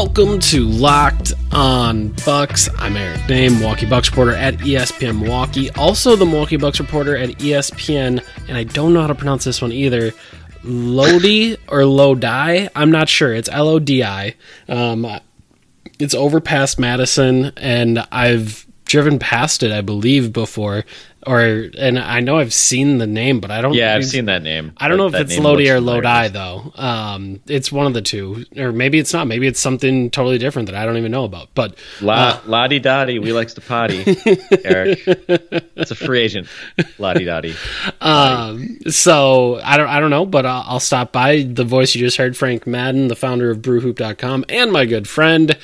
Welcome to Locked On Bucks. I'm Eric Dame, Milwaukee Bucks reporter at ESPN Milwaukee. Also, the Milwaukee Bucks reporter at ESPN, and I don't know how to pronounce this one either. Lodi or Lodi? I'm not sure. It's L O D I. Um, it's over past Madison, and I've driven past it, I believe, before. Or and I know I've seen the name, but I don't. Yeah, I've seen that name. I don't know if it's Lodi or. Lodi though. Um, it's one of the two, or maybe it's not. Maybe it's something totally different that I don't even know about. But La Lottie Dottie, we likes to potty. Eric, it's a free agent. Lottie Dottie. um, so I don't, I don't know. But I'll, I'll stop by. The voice you just heard, Frank Madden, the founder of BrewHoop.com, and my good friend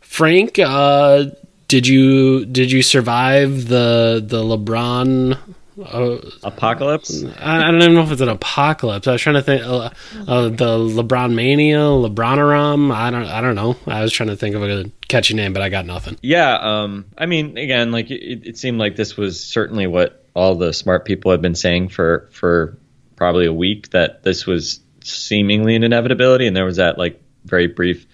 Frank. Uh, did you did you survive the the LeBron? Uh, Apocalypse. I I don't even know if it's an apocalypse. I was trying to think uh, uh, the LeBron mania, LeBronarum. I don't, I don't know. I was trying to think of a catchy name, but I got nothing. Yeah. Um. I mean, again, like it, it seemed like this was certainly what all the smart people had been saying for for probably a week that this was seemingly an inevitability, and there was that like very brief.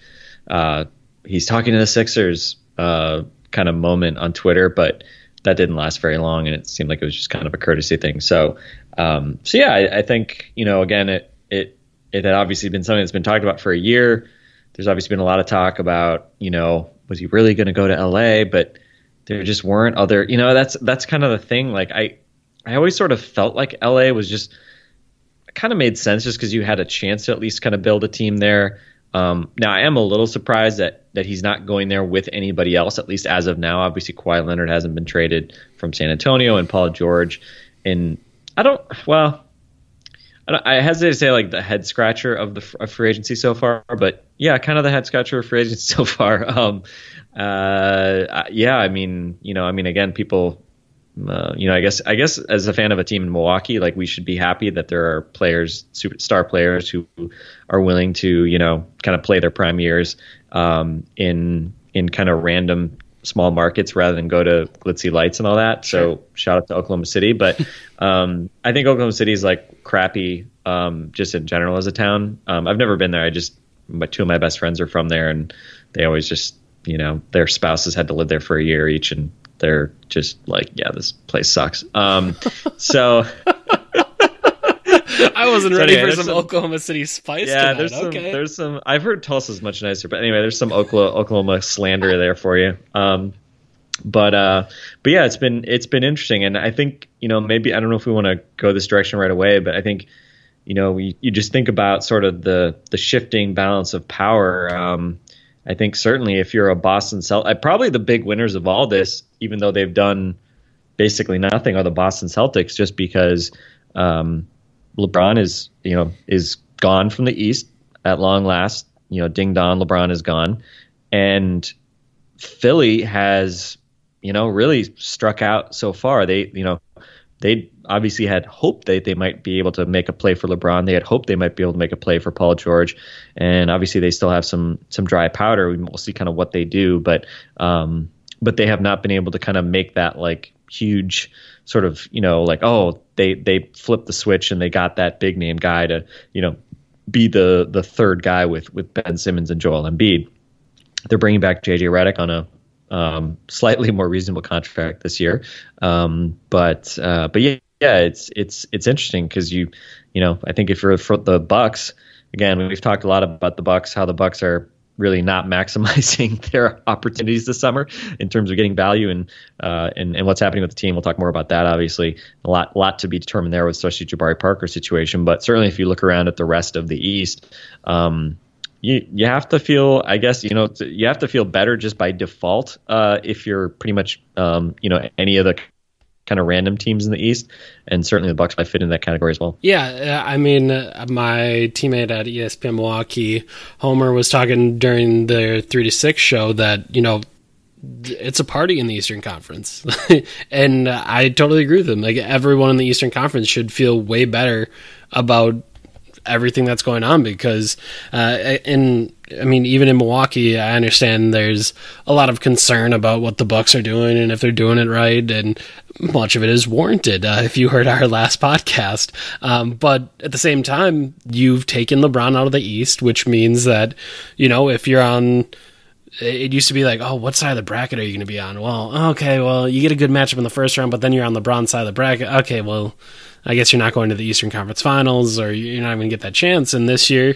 Uh, he's talking to the Sixers. Uh, kind of moment on Twitter, but that didn't last very long, and it seemed like it was just kind of a courtesy thing. So, um, so yeah, I, I think you know, again, it it it had obviously been something that's been talked about for a year. There's obviously been a lot of talk about, you know, was he really going to go to LA? But there just weren't other, you know, that's that's kind of the thing. Like I, I always sort of felt like LA was just kind of made sense just because you had a chance to at least kind of build a team there. Um, now I am a little surprised that that he's not going there with anybody else, at least as of now. Obviously, Kawhi Leonard hasn't been traded from San Antonio, and Paul George. And I don't. Well, I, don't, I hesitate to say like the head scratcher of the of free agency so far, but yeah, kind of the head scratcher of free agency so far. Um, uh, yeah, I mean, you know, I mean, again, people uh, you know, I guess I guess as a fan of a team in Milwaukee, like we should be happy that there are players, superstar players, who are willing to, you know, kind of play their prime years um, in in kind of random small markets rather than go to glitzy lights and all that. So shout out to Oklahoma City, but um, I think Oklahoma City is like crappy um, just in general as a town. Um, I've never been there. I just my two of my best friends are from there, and they always just you know their spouses had to live there for a year each and they're just like, yeah, this place sucks. Um, so I wasn't So ready anyway, for some, some- Oklahoma City spice. yeah, there's some, okay. there's some. I've heard Tulsa's much nicer, but anyway, there's some Oklahoma, Oklahoma slander there for you. Um, but uh, but yeah, it's been it's been interesting, and I think you know maybe I don't know if we want to go this direction right away, but I think you know you, you just think about sort of the the shifting balance of power. Um, I think certainly if you're a Boston Celt, probably the big winners of all this, even though they've done basically nothing, are the Boston Celtics, just because um, LeBron is you know is gone from the East at long last. You know, ding dong, LeBron is gone, and Philly has you know really struck out so far. They you know they obviously had hoped that they might be able to make a play for LeBron. They had hoped they might be able to make a play for Paul George, and obviously they still have some some dry powder. We'll see kind of what they do, but um, but they have not been able to kind of make that like huge sort of you know like oh they they flipped the switch and they got that big name guy to you know be the the third guy with with Ben Simmons and Joel Embiid. They're bringing back JJ Redick on a um, slightly more reasonable contract this year, um, but uh, but yeah, yeah, it's it's it's interesting because you you know I think if you're for the Bucks again we've talked a lot about the Bucks how the Bucks are really not maximizing their opportunities this summer in terms of getting value and uh, and, and what's happening with the team. We'll talk more about that. Obviously, a lot lot to be determined there with especially Jabari Parker situation. But certainly, if you look around at the rest of the East. Um, you you have to feel I guess you know you have to feel better just by default uh, if you're pretty much um, you know any of the kind of random teams in the East, and certainly the Bucks might fit in that category as well. Yeah, I mean, uh, my teammate at ESPN Milwaukee, Homer, was talking during their three to six show that you know it's a party in the Eastern Conference, and I totally agree with him. Like everyone in the Eastern Conference should feel way better about everything that's going on because uh, in I mean even in Milwaukee I understand there's a lot of concern about what the Bucks are doing and if they're doing it right and much of it is warranted uh, if you heard our last podcast um, but at the same time you've taken LeBron out of the East which means that you know if you're on it used to be like, oh, what side of the bracket are you going to be on? Well, okay, well, you get a good matchup in the first round, but then you're on LeBron's side of the bracket. Okay, well, I guess you're not going to the Eastern Conference Finals or you're not even get that chance. And this year,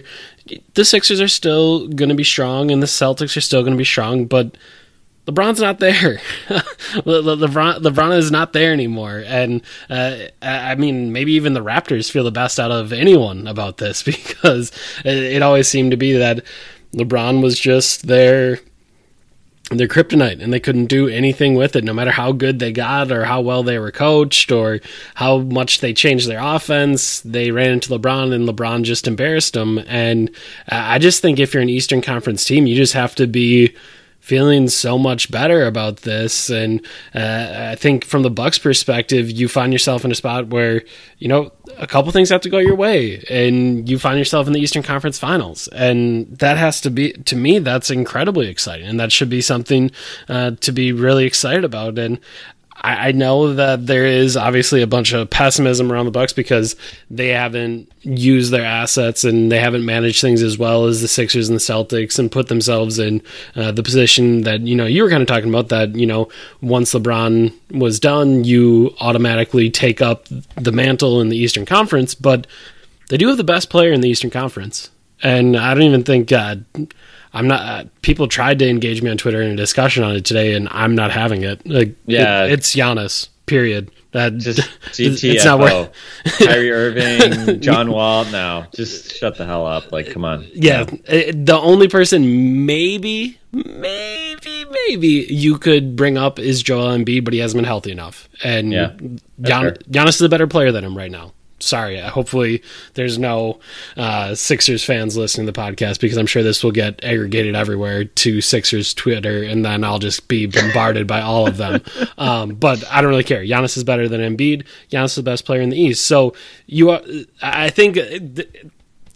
the Sixers are still going to be strong and the Celtics are still going to be strong, but LeBron's not there. Le- LeBron, LeBron is not there anymore. And uh, I mean, maybe even the Raptors feel the best out of anyone about this because it always seemed to be that LeBron was just there their kryptonite and they couldn't do anything with it no matter how good they got or how well they were coached or how much they changed their offense. They ran into lebron and lebron just embarrassed them. And uh, i just think if you're an eastern conference team you just have to be feeling so much better about this. And uh, I think from the Bucks' perspective, you find yourself in a spot where you know a couple things have to go your way, and you find yourself in the Eastern Conference Finals, and that has to be to me that's incredibly exciting, and that should be something uh, to be really excited about. And I, I know that there is obviously a bunch of pessimism around the Bucks because they haven't used their assets and they haven't managed things as well as the Sixers and the Celtics and put themselves in uh, the position that you know you were kind of talking about that you know once LeBron was done you automatically take up the mantle in the Eastern Conference but they do have the best player in the Eastern Conference. And I don't even think uh, I'm not. Uh, people tried to engage me on Twitter in a discussion on it today, and I'm not having it. Like, yeah, it, it's Giannis. Period. That just GTFO. It's not worth. Kyrie Irving, John Wall. No, just shut the hell up. Like, come on. Yeah, yeah. the only person maybe, maybe, maybe you could bring up is Joel Embiid, but he hasn't been healthy enough. And yeah, Gian, Giannis is a better player than him right now sorry. Hopefully, there's no uh, Sixers fans listening to the podcast because I'm sure this will get aggregated everywhere to Sixers Twitter, and then I'll just be bombarded by all of them. Um, but I don't really care. Giannis is better than Embiid. Giannis is the best player in the East. So you, are, I think. Th-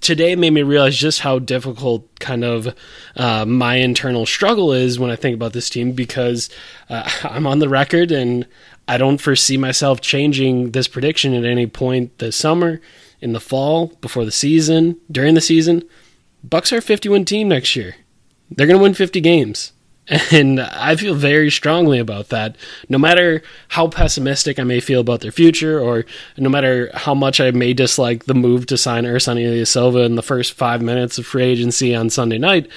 today made me realize just how difficult kind of uh, my internal struggle is when I think about this team because uh, I'm on the record and I don't foresee myself changing this prediction at any point this summer, in the fall, before the season, during the season. Bucks are a 51 team next year. They're going to win 50 games. And I feel very strongly about that. No matter how pessimistic I may feel about their future, or no matter how much I may dislike the move to sign Ersan Ilyasova in the first five minutes of free agency on Sunday night,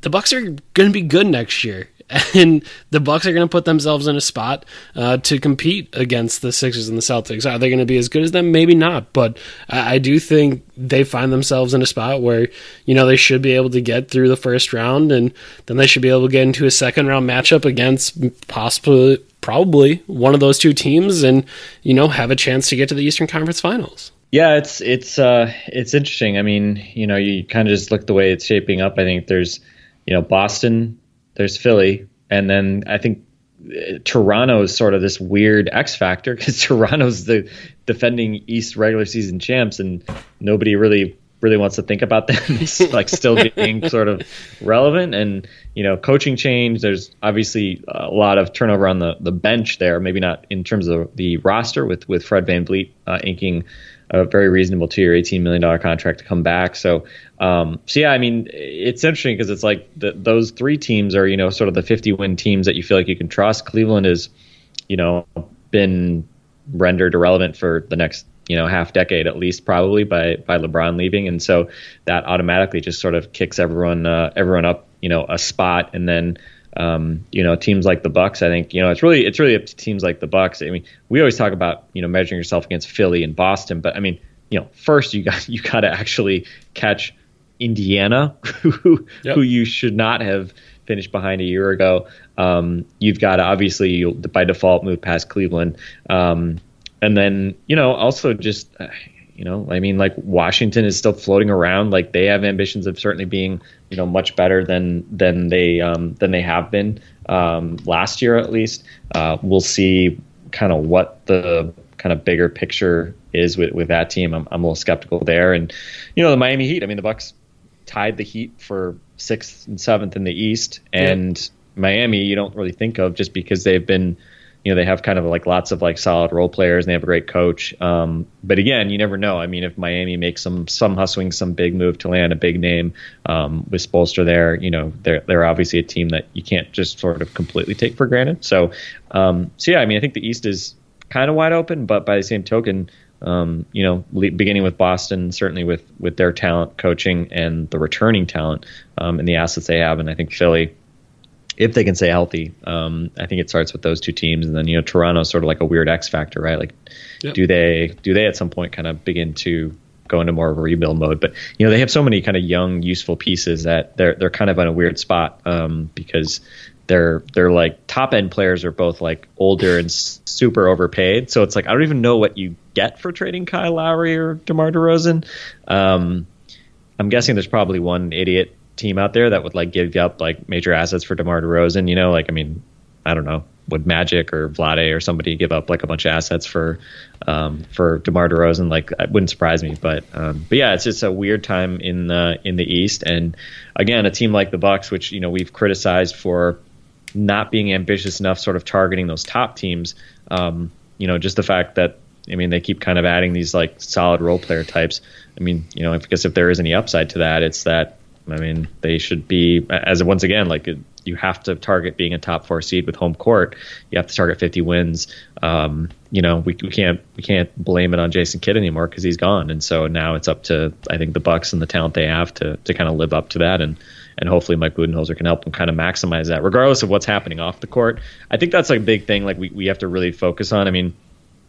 the Bucks are going to be good next year. and the Bucks are going to put themselves in a spot uh, to compete against the Sixers and the Celtics. Are they going to be as good as them? Maybe not, but I, I do think they find themselves in a spot where you know they should be able to get through the first round, and then they should be able to get into a second round matchup against possibly probably one of those two teams, and you know have a chance to get to the Eastern Conference Finals. Yeah, it's it's uh it's interesting. I mean, you know, you kind of just look the way it's shaping up. I think there's, you know, Boston there's Philly, and then I think uh, Toronto is sort of this weird X factor because Toronto's the defending East regular season champs, and nobody really really wants to think about them like still being sort of relevant. And you know, coaching change. There's obviously a lot of turnover on the the bench there. Maybe not in terms of the roster with with Fred VanVleet uh, inking a very reasonable two-year, eighteen million dollar contract to come back. So, um, so yeah, I mean, it's interesting because it's like the, those three teams are you know sort of the fifty-win teams that you feel like you can trust. Cleveland has, you know, been rendered irrelevant for the next you know half decade at least probably by by LeBron leaving, and so that automatically just sort of kicks everyone uh, everyone up you know a spot, and then um, you know teams like the Bucks. I think you know it's really it's really up to teams like the Bucks. I mean, we always talk about you know measuring yourself against Philly and Boston, but I mean you know first you got you got to actually catch Indiana, who yep. who you should not have finished behind a year ago. Um, you've got to obviously by default move past Cleveland, um, and then you know also just uh, you know I mean like Washington is still floating around. Like they have ambitions of certainly being you know much better than than they um, than they have been um, last year at least. Uh, we'll see kind of what the kind of bigger picture is with, with that team. I'm, I'm a little skeptical there. And, you know, the Miami Heat, I mean, the Bucks tied the Heat for sixth and seventh in the East, and yeah. Miami you don't really think of just because they've been, you know, they have kind of like lots of like solid role players and they have a great coach. Um, but again, you never know. I mean, if Miami makes some some hustling, some big move to land a big name um, with Spoelstra there, you know, they're they're obviously a team that you can't just sort of completely take for granted. So, um, so yeah, I mean, I think the East is kind of wide open, but by the same token, um, you know, beginning with Boston, certainly with with their talent, coaching, and the returning talent um, and the assets they have, and I think Philly, if they can stay healthy, um, I think it starts with those two teams, and then you know Toronto's sort of like a weird X factor, right? Like, yep. do they do they at some point kind of begin to go into more of a rebuild mode? But you know they have so many kind of young, useful pieces that they're they're kind of in a weird spot um, because they're they're like top end players are both like older and super overpaid. So it's like I don't even know what you get for trading Kyle Lowry or DeMar DeRozan. Um, I'm guessing there's probably one idiot team out there that would like give up like major assets for DeMar DeRozan. You know, like I mean, I don't know, would Magic or Vlade or somebody give up like a bunch of assets for um, for DeMar DeRozan? Like, it wouldn't surprise me. But um, but yeah, it's just a weird time in the in the East. And again, a team like the Bucks, which you know we've criticized for not being ambitious enough, sort of targeting those top teams. Um, you know, just the fact that I mean they keep kind of adding these like solid role player types. I mean, you know, guess if there is any upside to that, it's that I mean they should be as once again like you have to target being a top four seed with home court. You have to target 50 wins. Um, you know, we, we can't we can't blame it on Jason Kidd anymore because he's gone, and so now it's up to I think the Bucks and the talent they have to to kind of live up to that and and hopefully Mike Budenholzer can help them kind of maximize that, regardless of what's happening off the court. I think that's like a big thing. Like we, we have to really focus on. I mean,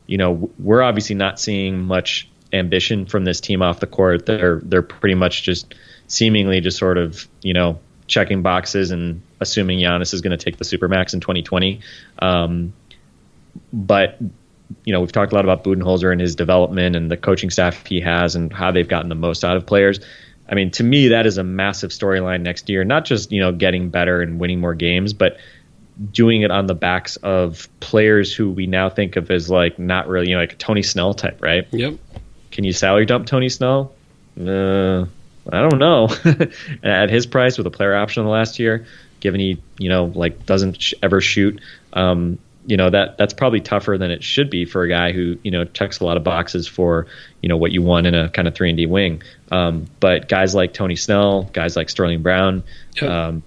you know, we're obviously not seeing much ambition from this team off the court. They're they're pretty much just seemingly just sort of you know checking boxes and assuming Giannis is going to take the supermax in 2020. Um, but you know, we've talked a lot about Budenholzer and his development and the coaching staff he has and how they've gotten the most out of players. I mean, to me, that is a massive storyline next year. Not just you know getting better and winning more games, but doing it on the backs of players who we now think of as like not really you know like Tony Snell type, right? Yep. Can you salary dump Tony Snell? Uh, I don't know. At his price with a player option in the last year, given he you know like doesn't sh- ever shoot, um, you know that that's probably tougher than it should be for a guy who you know checks a lot of boxes for you know what you want in a kind of three and D wing. Um, but guys like Tony Snell, guys like Sterling Brown, yep. um,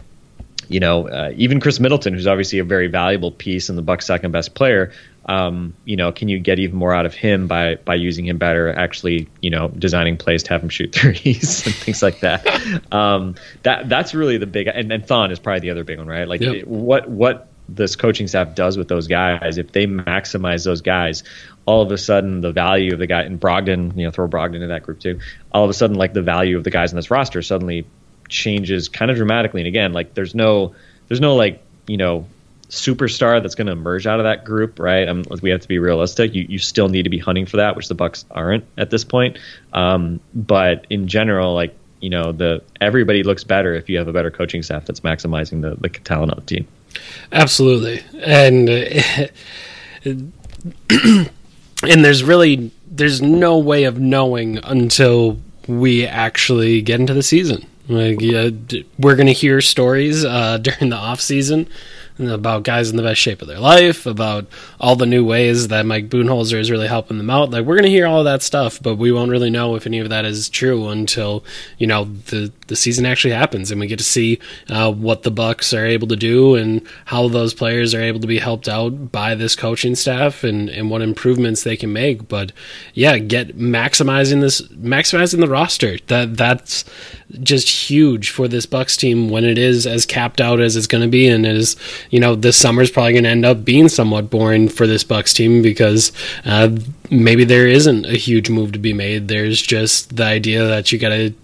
you know, uh, even Khris Middleton, who's obviously a very valuable piece and the Bucks' second best player. Um, you know, can you get even more out of him by by using him better? Actually, you know, designing plays to have him shoot threes and things like that. Um, that that's really the big. And, and Thon is probably the other big one, right? Like, yep. what what this coaching staff does with those guys, if they maximize those guys, all of a sudden the value of the guy in Brogdon, you know, throw Brogdon in that group too. All of a sudden, like the value of the guys in this roster suddenly changes kind of dramatically. And again, like there's no, there's no like you know superstar that's going to emerge out of that group, right? Um, we have to be realistic. You you still need to be hunting for that, which the Bucks aren't at this point. Um, but in general, like you know, the everybody looks better if you have a better coaching staff that's maximizing the the talent on the team. Absolutely, and and there's really there's no way of knowing until we actually get into the season. Like, yeah, we're going to hear stories uh, during the off season about guys in the best shape of their life, about all the new ways that Mike Budenholzer is really helping them out. Like we're going to hear all of that stuff, but we won't really know if any of that is true until you know the the season actually happens and we get to see uh, what the Bucks are able to do and how those players are able to be helped out by this coaching staff and and what improvements they can make. But yeah, get maximizing this, maximizing the roster. That that's just huge for this Bucks team when it is as capped out as it's going to be, and is you know this summer is probably going to end up being somewhat boring for this Bucks team because uh, maybe there isn't a huge move to be made. There's just the idea that you got to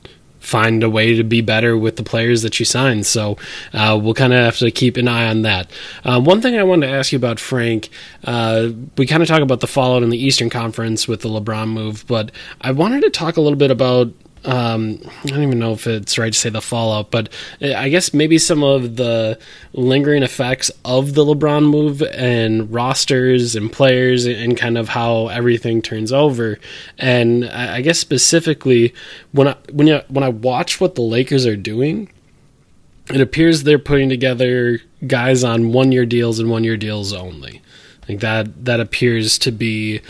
find a way to be better with the players that you sign. So uh, we'll kind of have to keep an eye on that. Uh, one thing I wanted to ask you about, Frank, uh, we kind of talk about the fallout in the Eastern Conference with the LeBron move, but I wanted to talk a little bit about um, I don't even know if it's right to say the fallout, but I guess maybe some of the lingering effects of the LeBron move and rosters and players and kind of how everything turns over. And I guess specifically when I when you, when I watch what the Lakers are doing, it appears they're putting together guys on one year deals and one year deals only. Like that that appears to be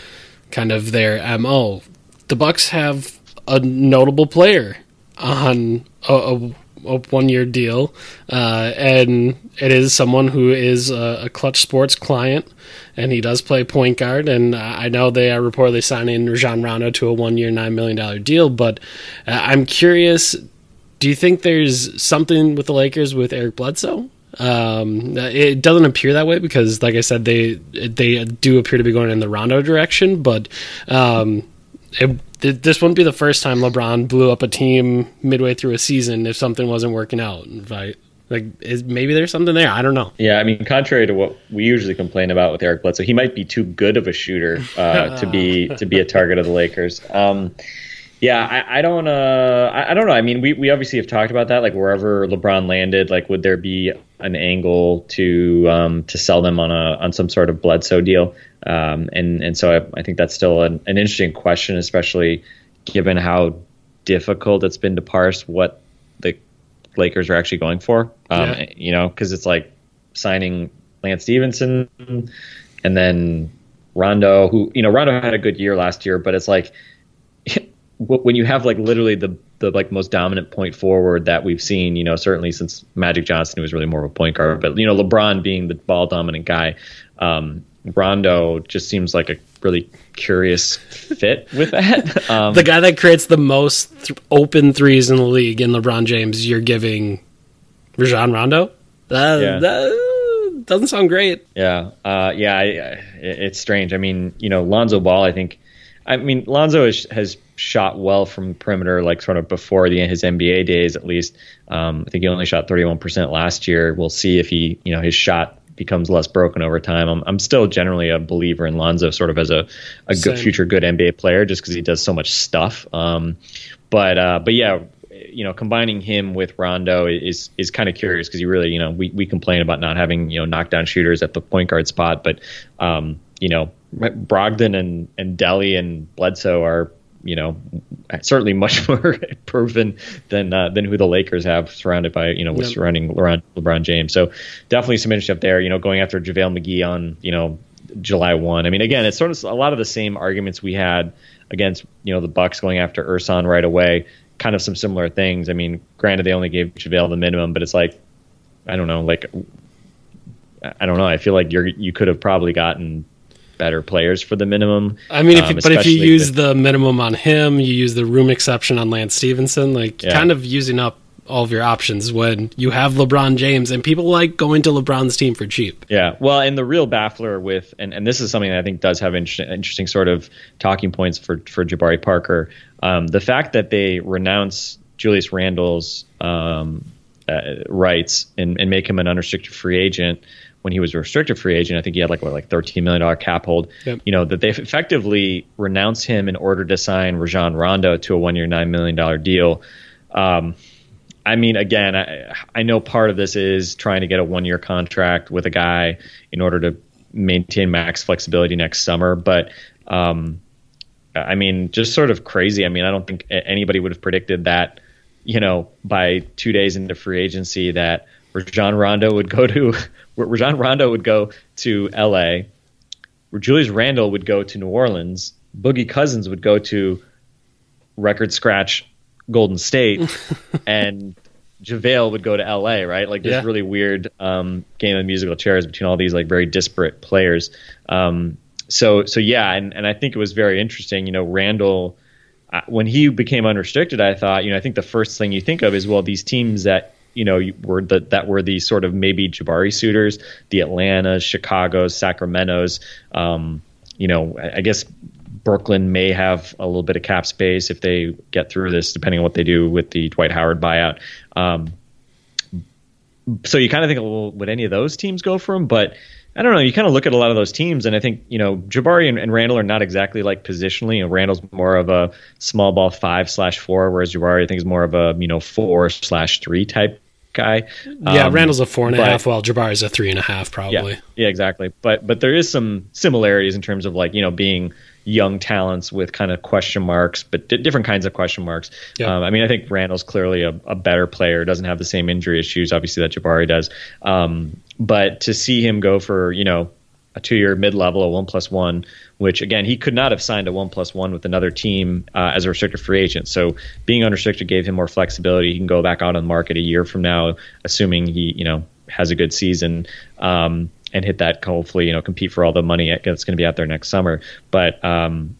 kind of their mo. The Bucks have a notable player on a, a, a one year deal, uh, and it is someone who is a, a, Clutch Sports client, and he does play point guard. And I know they are reportedly signing Rajon Rondo to a one year, $9 million deal, but uh, I'm curious do you think there's something with the Lakers with Eric Bledsoe? Um, it doesn't appear that way because, like I said, they they do appear to be going in the Rondo direction, but um, it this wouldn't be the first time LeBron blew up a team midway through a season if something wasn't working out. Right? Like, is, maybe there's something there. I don't know. Yeah, I mean, contrary to what we usually complain about with Eric Bledsoe, he might be too good of a shooter uh, to be to be a target of the Lakers. Um, yeah, I, I don't. Uh, I, I, don't know. I mean, we, we obviously have talked about that. Like wherever LeBron landed, like would there be an angle to um, to sell them on a on some sort of Bledsoe deal? Um, and and so I, I think that's still an, an, interesting question, especially given how difficult it's been to parse what the Lakers are actually going for. Um, yeah. You know, because it's like signing Lance Stephenson and then Rondo, who you know Rondo had a good year last year, but it's like when you have like literally the the like most dominant point forward that we've seen, you know, certainly since Magic Johnson was really more of a point guard, but you know, LeBron being the ball dominant guy, um, Rondo just seems like a really curious fit with that. Um, the guy that creates the most th- open threes in the league in LeBron James, you're giving Rajon Rondo. That, yeah. that doesn't sound great. Yeah, uh, yeah, I, I, it's strange. I mean, you know, Lonzo Ball, I think I mean, Lonzo has, has shot well from perimeter, like sort of before the, his NBA days, at least. Um, I think he only shot 31% last year. We'll see if he, you know, his shot becomes less broken over time. I'm, I'm still generally a believer in Lonzo, sort of as a, a good future good NBA player, just because he does so much stuff. Um, but uh, but yeah, you know, combining him with Rondo is is kind of curious because you really, you know, we, we complain about not having you know knockdown shooters at the point guard spot, but um, you know, Brogdon and and Delly and Bledsoe are you know certainly much more proven than uh, than who the Lakers have surrounded by you know with yep. surrounding LeBron, LeBron James. So definitely some interesting stuff there. You know, going after JaVale McGee on you know July one. I mean, again, it's sort of a lot of the same arguments we had against you know the Bucks going after Ersan right away. Kind of some similar things. I mean, granted they only gave JaVale the minimum, but it's like I don't know, like I don't know. I feel like you're you could have probably gotten better players for the minimum. I mean, if um, but if you use the, the minimum on him, you use the room exception on Lance Stephenson, like yeah. kind of using up all of your options when you have LeBron James and people like going to LeBron's team for cheap. Yeah. Well, and the real baffler with, and, and this is something that I think does have interesting, interesting sort of talking points for, for Jabari Parker. Um, the fact that they renounce Julius Randle's um, uh, rights and, and make him an unrestricted free agent when he was a restricted free agent. I think he had like what, like thirteen million dollar cap hold. Yep. You know that they effectively renounced him in order to sign Rajon Rondo to a one year nine million dollar deal. Um, I mean, again, I, I know part of this is trying to get a one year contract with a guy in order to maintain max flexibility next summer, but. Um, I mean, just sort of crazy. I mean, I don't think anybody would have predicted that, you know, by two days into free agency that Rajon Rondo would go to where Rajon Rondo would go to L.A. Where Julius Randle would go to New Orleans. Boogie Cousins would go to record scratch Golden State, and JaVale would go to LA, right? Like this Yeah. really weird um, game of musical chairs between all these like very disparate players. Um, so so yeah, and, and I think it was very interesting. You know, Randle uh, when he became unrestricted, I thought, you know, I think the first thing you think of is well, these teams that you know were the, that were the sort of maybe Jabari suitors, the Atlantas, Chicago's, Sacramento's. Um, you know, I, I guess Brooklyn may have a little bit of cap space if they get through this, depending on what they do with the Dwight Howard buyout. Um, so you kind of think, well, would any of those teams go for him? But I don't know. You kind of look at a lot of those teams, and I think you know Jabari and, and Randle are not exactly like positionally. You know, Randle's more of a small ball five slash four, whereas Jabari I think is more of a you know four slash three type guy. Yeah, Um, Randle's a four and a but- half, while Jabari's a three and a half, probably. yeah, yeah, exactly. But but there is some similarities in terms of like you know being young talents with kind of question marks, but di different kinds of question marks. Yeah. Um, I mean, I think Randle's clearly a, a better player, doesn't have the same injury issues, obviously that Jabari does. Um, but to see him go for you know a two-year mid-level, a one plus one, which again he could not have signed a one plus one with another team uh, as a restricted free agent. So being unrestricted gave him more flexibility. He can go back out on the market a year from now, assuming he you know has a good season. Um, and hit that hopefully you know compete for all the money that's going to be out there next summer but um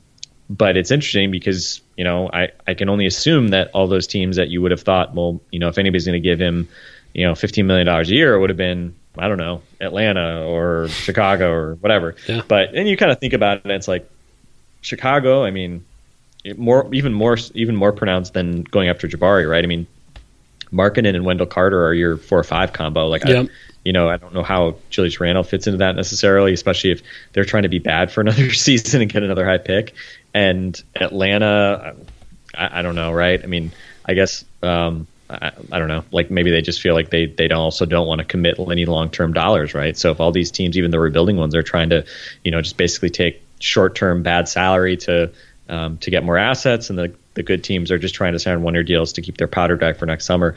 but it's interesting because you know I, I can only assume that all those teams that you would have thought well you know if anybody's going to give him you know 15 million dollars a year it would have been I don't know Atlanta or Chicago or whatever Yeah. but then you kind of think about it and it's like Chicago I mean more even more even more pronounced than going after Jabari right I mean Markkanen and Wendell Carter are your four or five combo like I, you know, I don't know how Julius Randle fits into that necessarily, especially if they're trying to be bad for another season and get another high pick. And Atlanta, I, I don't know, right? I mean, I guess um, I, I don't know. Like maybe they just feel like they they also don't want to commit any long term dollars, right? So if all these teams, even the rebuilding ones, are trying to, you know, just basically take short term bad salary to um, to get more assets, and the the good teams are just trying to sign one year deals to keep their powder dry for next summer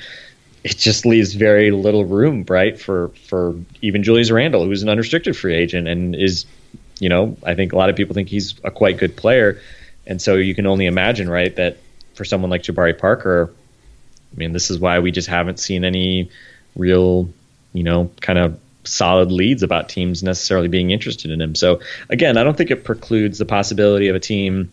it just leaves very little room, right, for for even Julius Randle, who's an unrestricted free agent and is, you know, I think a lot of people think he's a quite good player, and so you can only imagine, right, that for someone like Jabari Parker, I mean, this is why we just haven't seen any real, you know, kind of solid leads about teams necessarily being interested in him. So again, I don't think it precludes the possibility of a team,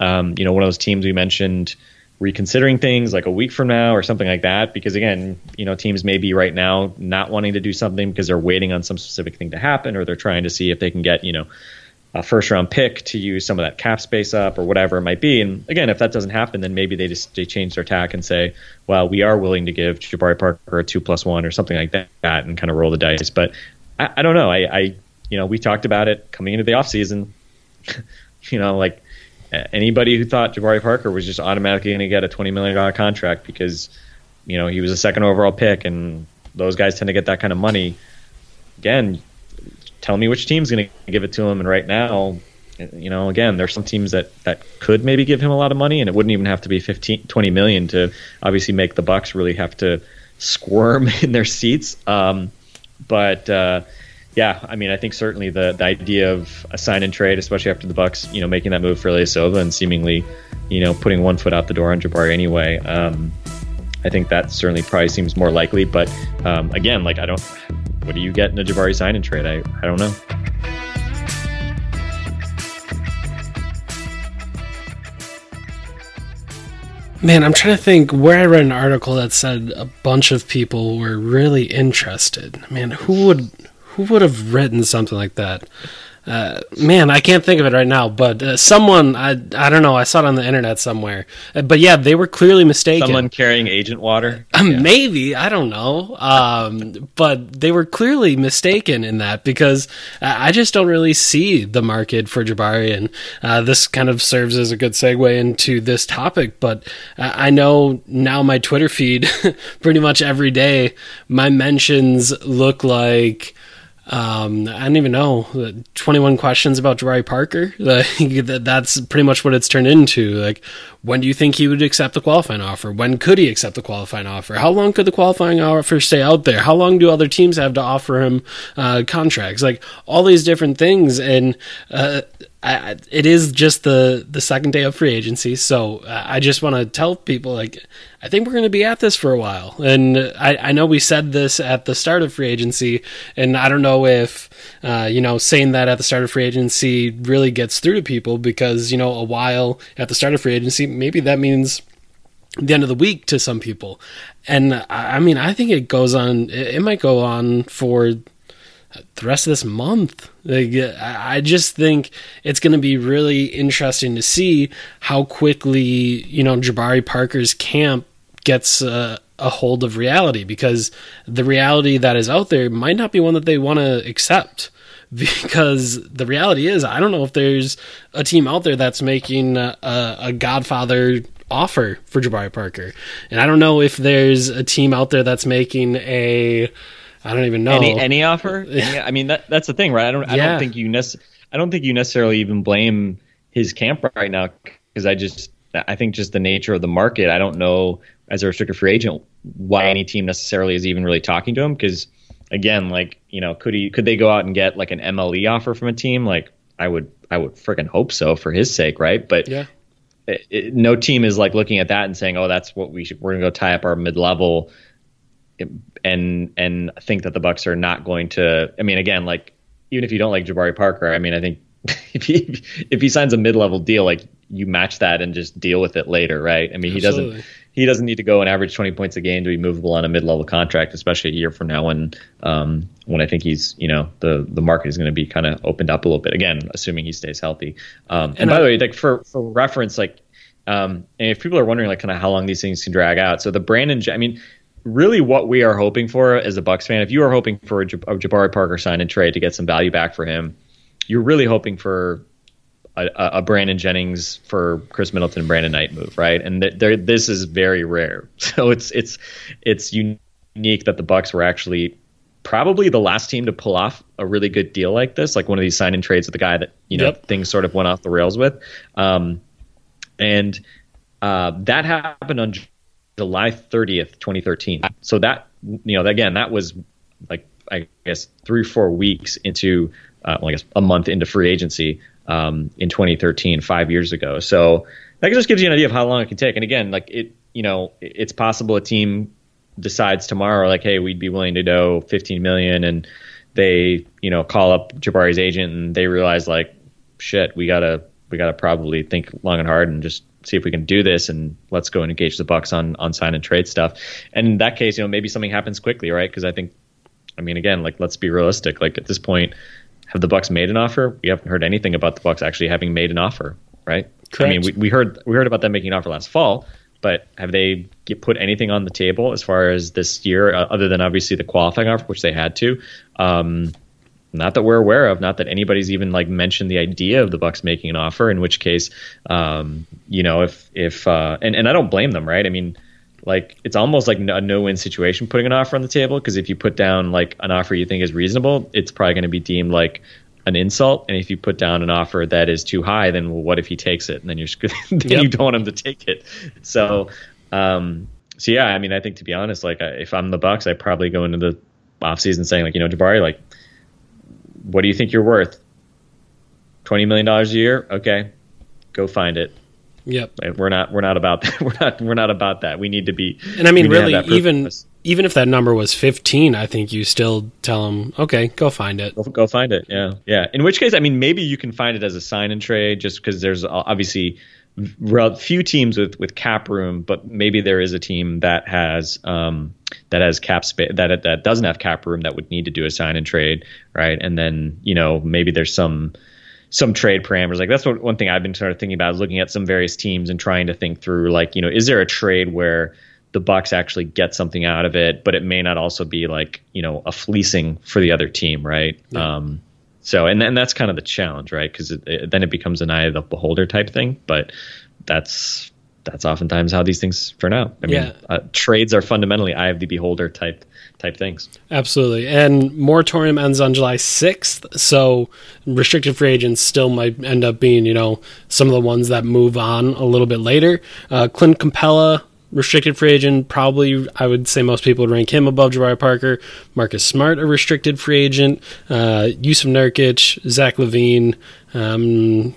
um, you know, one of those teams we mentioned reconsidering things like a week from now or something like that because again you know teams may be right now not wanting to do something because they're waiting on some specific thing to happen or they're trying to see if they can get you know a first round pick to use some of that cap space up or whatever it might be. And again if that doesn't happen then maybe they just they change their tack and say well we are willing to give Jabari Parker a two plus one or something like that and kind of roll the dice. But I, I don't know. I, I you know we talked about it coming into the offseason. You know like anybody who thought Jabari Parker was just automatically going to get a twenty million dollar contract because you know he was a second overall pick, and those guys tend to get that kind of money. Again, tell me which team's going to give it to him. And right now, you know, again, there's some teams that that could maybe give him a lot of money, and it wouldn't even have to be 15, 20 million to obviously make the Bucks really have to squirm in their seats. Um, but uh, yeah, I mean, I think certainly the, the idea of a sign and trade, especially after the Bucks, you know, making that move for Ilyasova and seemingly, you know, putting one foot out the door on Jabari anyway. Um, I think that certainly probably seems more likely. But um, again, like I don't, what do you get in a Jabari sign and trade? I I don't know. Man, I'm trying to think where I read an article that said a bunch of people were really interested. Man, who would who would have written something like that? Uh, man, I can't think of it right now, but uh, someone I I don't know. I saw it on the internet somewhere. Uh, but yeah, they were clearly mistaken. Someone carrying agent water. Um, Maybe I don't know, um, but they were clearly mistaken in that because uh, I just don't really see the market for Jabari, and uh, this kind of serves as a good segue into this topic. But uh, I know now my Twitter feed, pretty much every day, my mentions look like um, I don't even know. 21 questions about Jabari Parker. that's pretty much what it's turned into. Like, when do you think he would accept the qualifying offer? When could he accept the qualifying offer? How long could the qualifying offer stay out there? How long do other teams have to offer him uh, contracts? Like, all these different things. And uh, I, it is just the the second day of free agency, so I just want to tell people like I think we're going to be at this for a while, and I, I know we said this at the start of free agency, and I don't know if uh, you know saying that at the start of free agency really gets through to people because you know a while at the start of free agency maybe that means the end of the week to some people, and I mean I think it goes on it might go on for the rest of this month. Like, I just think it's going to be really interesting to see how quickly you know Jabari Parker's camp gets uh, a hold of reality because the reality that is out there might not be one that they want to accept. Because the reality is, I don't know if there's a team out there that's making a, a Godfather offer for Jabari Parker, and I don't know if there's a team out there that's making a I don't even know any any offer. Any, I mean, that that's the thing, right? I don't. I yeah. don't think you nec- I don't think you necessarily even blame his camp right now because I just I think just the nature of the market. I don't know as a restricted free agent why any team necessarily is even really talking to him because again, like you know, could he could they go out and get like an MLE offer from a team? Like I would I would freaking hope so for his sake, right? But yeah. It, it, no team is like looking at that and saying, "Oh, that's what we should. We're gonna go tie up our mid level and and think that the Bucks are not going to. I mean, again, like even if you don't like Jabari Parker, I mean, I think if he if he signs a mid level deal, like you match that and just deal with it later, right? I mean, Absolutely. he doesn't he doesn't need to go and average 20 points a game to be movable on a mid level contract, especially a year from now when um, when I think he's you know the the market is going to be kind of opened up a little bit again, assuming he stays healthy. Um, and, and by I, the way, like for for reference, like um, and if people are wondering like kind of how long these things can drag out, so the Brandon, I mean really what we are hoping for as a Bucks fan, if you are hoping for a, Jabari Parker sign and trade to get some value back for him, you're really hoping for a, a Brandon Jennings for Khris Middleton and Brandon Knight move, right? And th- this is very rare, so it's it's it's unique that the Bucks were actually probably the last team to pull off a really good deal like this, like one of these sign and trades with the guy that you know yep. things sort of went off the rails with, um, and uh, that happened on July 30th, 2013. So that, you know, again, that was like, I guess, three or four weeks into, uh, well, I guess, a month into free agency um, in 2013, five years ago. So that just gives you an idea of how long it can take. And again, like it, you know, it's possible a team decides tomorrow, like, hey, we'd be willing to go 15 million, and they, you know, call up Jabari's agent and they realize, like, shit, we gotta, we gotta probably think long and hard and just see if we can do this and let's go and engage the Bucks on on sign and trade stuff. And in that case, you know, maybe something happens quickly, right? Because I think, I mean, again, like let's be realistic. Like at this point, have the Bucks made an offer? We haven't heard anything about the Bucks actually having made an offer, right? Correct. I mean, we, we heard we heard about them making an offer last fall, but have they get, put anything on the table as far as this year, uh, other than obviously the qualifying offer, which they had to? Um, not that we're aware of, not that anybody's even like mentioned the idea of the Bucks making an offer. In which case, um, you know, if if uh, and and I don't blame them, right? I mean, like it's almost like a no-win situation putting an offer on the table because if you put down like an offer you think is reasonable, it's probably going to be deemed like an insult. And if you put down an offer that is too high, then well, what if he takes it? And then you're then yep. you don't want him to take it. So, um, so yeah, I mean, I think to be honest, like if I'm the Bucks, I probably go into the offseason saying like, you know, Jabari, like what do you think you're worth? Twenty million dollars a year? Okay, go find it. Yep. We're not. We're not about that. We're not. We're not about that. We need to be. And I mean, really, even even if that number was fifteen, I think you still tell them, okay, go find it. Go, go find it. Yeah, yeah. In which case, I mean, maybe you can find it as a sign and trade, just because there's obviously few teams with with cap room, but maybe there is a team that has um, that has cap space that that doesn't have cap room that would need to do a sign and trade, right? And then you know maybe there's some some trade parameters. Like that's what, one thing I've been sort of thinking about is looking at some various teams and trying to think through like you know is there a trade where the Bucks actually get something out of it, but it may not also be like you know a fleecing for the other team, right? Yeah. Um, so and and that's kind of the challenge, right? Because then it becomes an eye of the beholder type thing. But that's that's oftentimes how these things turn out. I mean, Yeah. uh, trades are fundamentally eye of the beholder type type things. Absolutely. And moratorium ends on July 6th, so restricted free agents still might end up being, you know, some of the ones that move on a little bit later. Uh, Clint Capela, restricted free agent, probably I would say most people would rank him above Jabari Parker. Marcus Smart, a restricted free agent. Uh, Yusuf Nurkic, Zach LaVine. Um,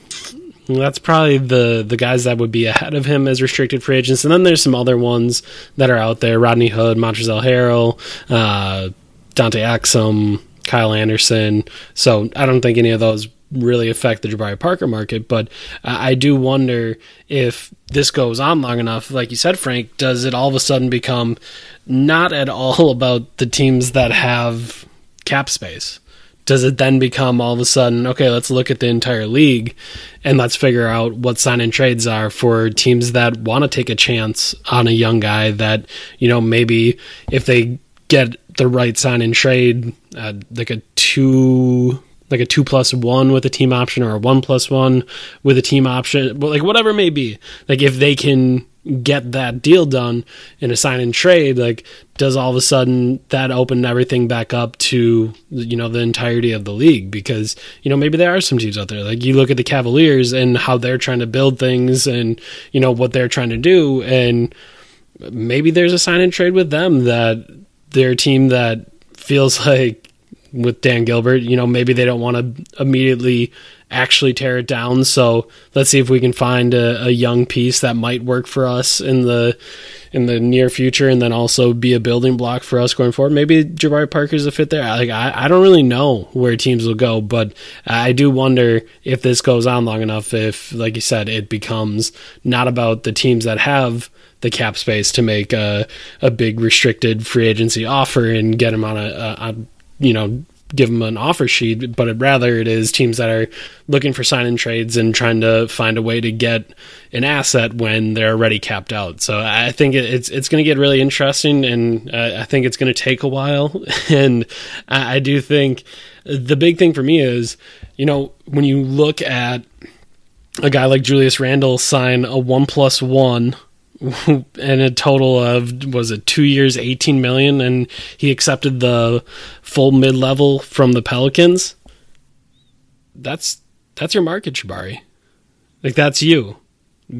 that's probably the the guys that would be ahead of him as restricted free agents. And then there's some other ones that are out there: Rodney Hood, Montrezl Harrell, uh, Dante Exum, Kyle Anderson. So I don't think any of those really affect the Jabari Parker market, but I do wonder if this goes on long enough. Like you said, Frank, does it all of a sudden become not at all about the teams that have cap space? Does it then become all of a sudden okay let's look at the entire league and let's figure out what sign and trades are for teams that want to take a chance on a young guy that you know maybe if they get the right sign and trade uh, like a two like a two plus one with a team option or a one plus one with a team option like whatever it may be like if they can get that deal done in a sign and trade like does all of a sudden that open everything back up to you know the entirety of the league? Because you know maybe there are some teams out there. Like you look at the cavaliers and how they're trying to build things and you know what they're trying to do and maybe there's a sign and trade with them that they're a team that feels like with Dan Gilbert, you know, maybe they don't want to immediately actually tear it down. So let's see if we can find a, a, young piece that might work for us in the in the near future, and then also be a building block for us going forward. Maybe Jabari Parker's a fit there. Like I, I don't really know where teams will go, but I do wonder if this goes on long enough. If, like you said, it becomes not about the teams that have the cap space to make a, a big restricted free agency offer and get them on a, a, a you know give them an offer sheet, but rather it is teams that are looking for sign in trades and trying to find a way to get an asset when they're already capped out. So I think it's it's going to get really interesting, and uh, I think it's going to take a while. and I, I do think the big thing for me is, you know, when you look at a guy like Julius Randle sign a one plus one and a total of was it two years 18 million? And he accepted the full mid-level from the pelicans. That's that's your market Jabari. like that's you.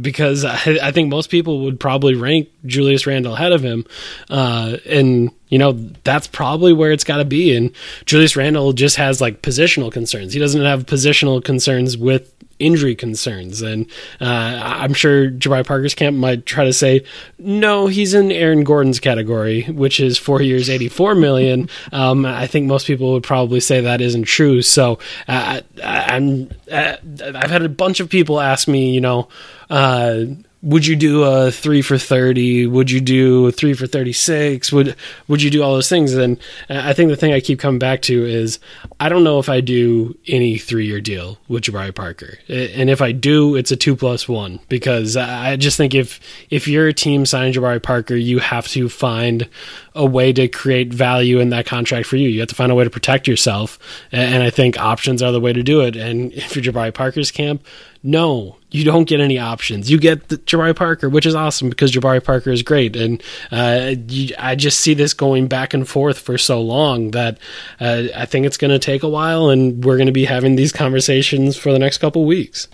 Because I, I, think most people would probably rank Julius Randle ahead of him uh, and you know that's probably where it's got to be. And Julius Randle just has like positional concerns. He doesn't have positional concerns with injury concerns. And uh, I'm sure Jabari Parker's camp might try to say, no, he's in Aaron Gordon's category, which is four years, 84 million. Um, I think most people would probably say that isn't true. So uh, I'm, uh, I've had a bunch of people ask me, you know, uh, would you do a three for 30 would you do three for 36 would would you do all those things? And uh, i think the thing i keep coming back to is i don't know if i do any three year deal with jabari parker. And if i do it's a two plus one because i just think if if you're a team signing jabari parker you have to find a way to create value in that contract for you you have to find a way to protect yourself and i think options are the way to do it and if you're jabari parker's camp no, you don't get any options. You get the Jabari Parker, which is awesome because Jabari Parker is great, and uh, you, I just see this going back and forth for so long that uh, I think it's going to take a while, and we're going to be having these conversations for the next couple weeks.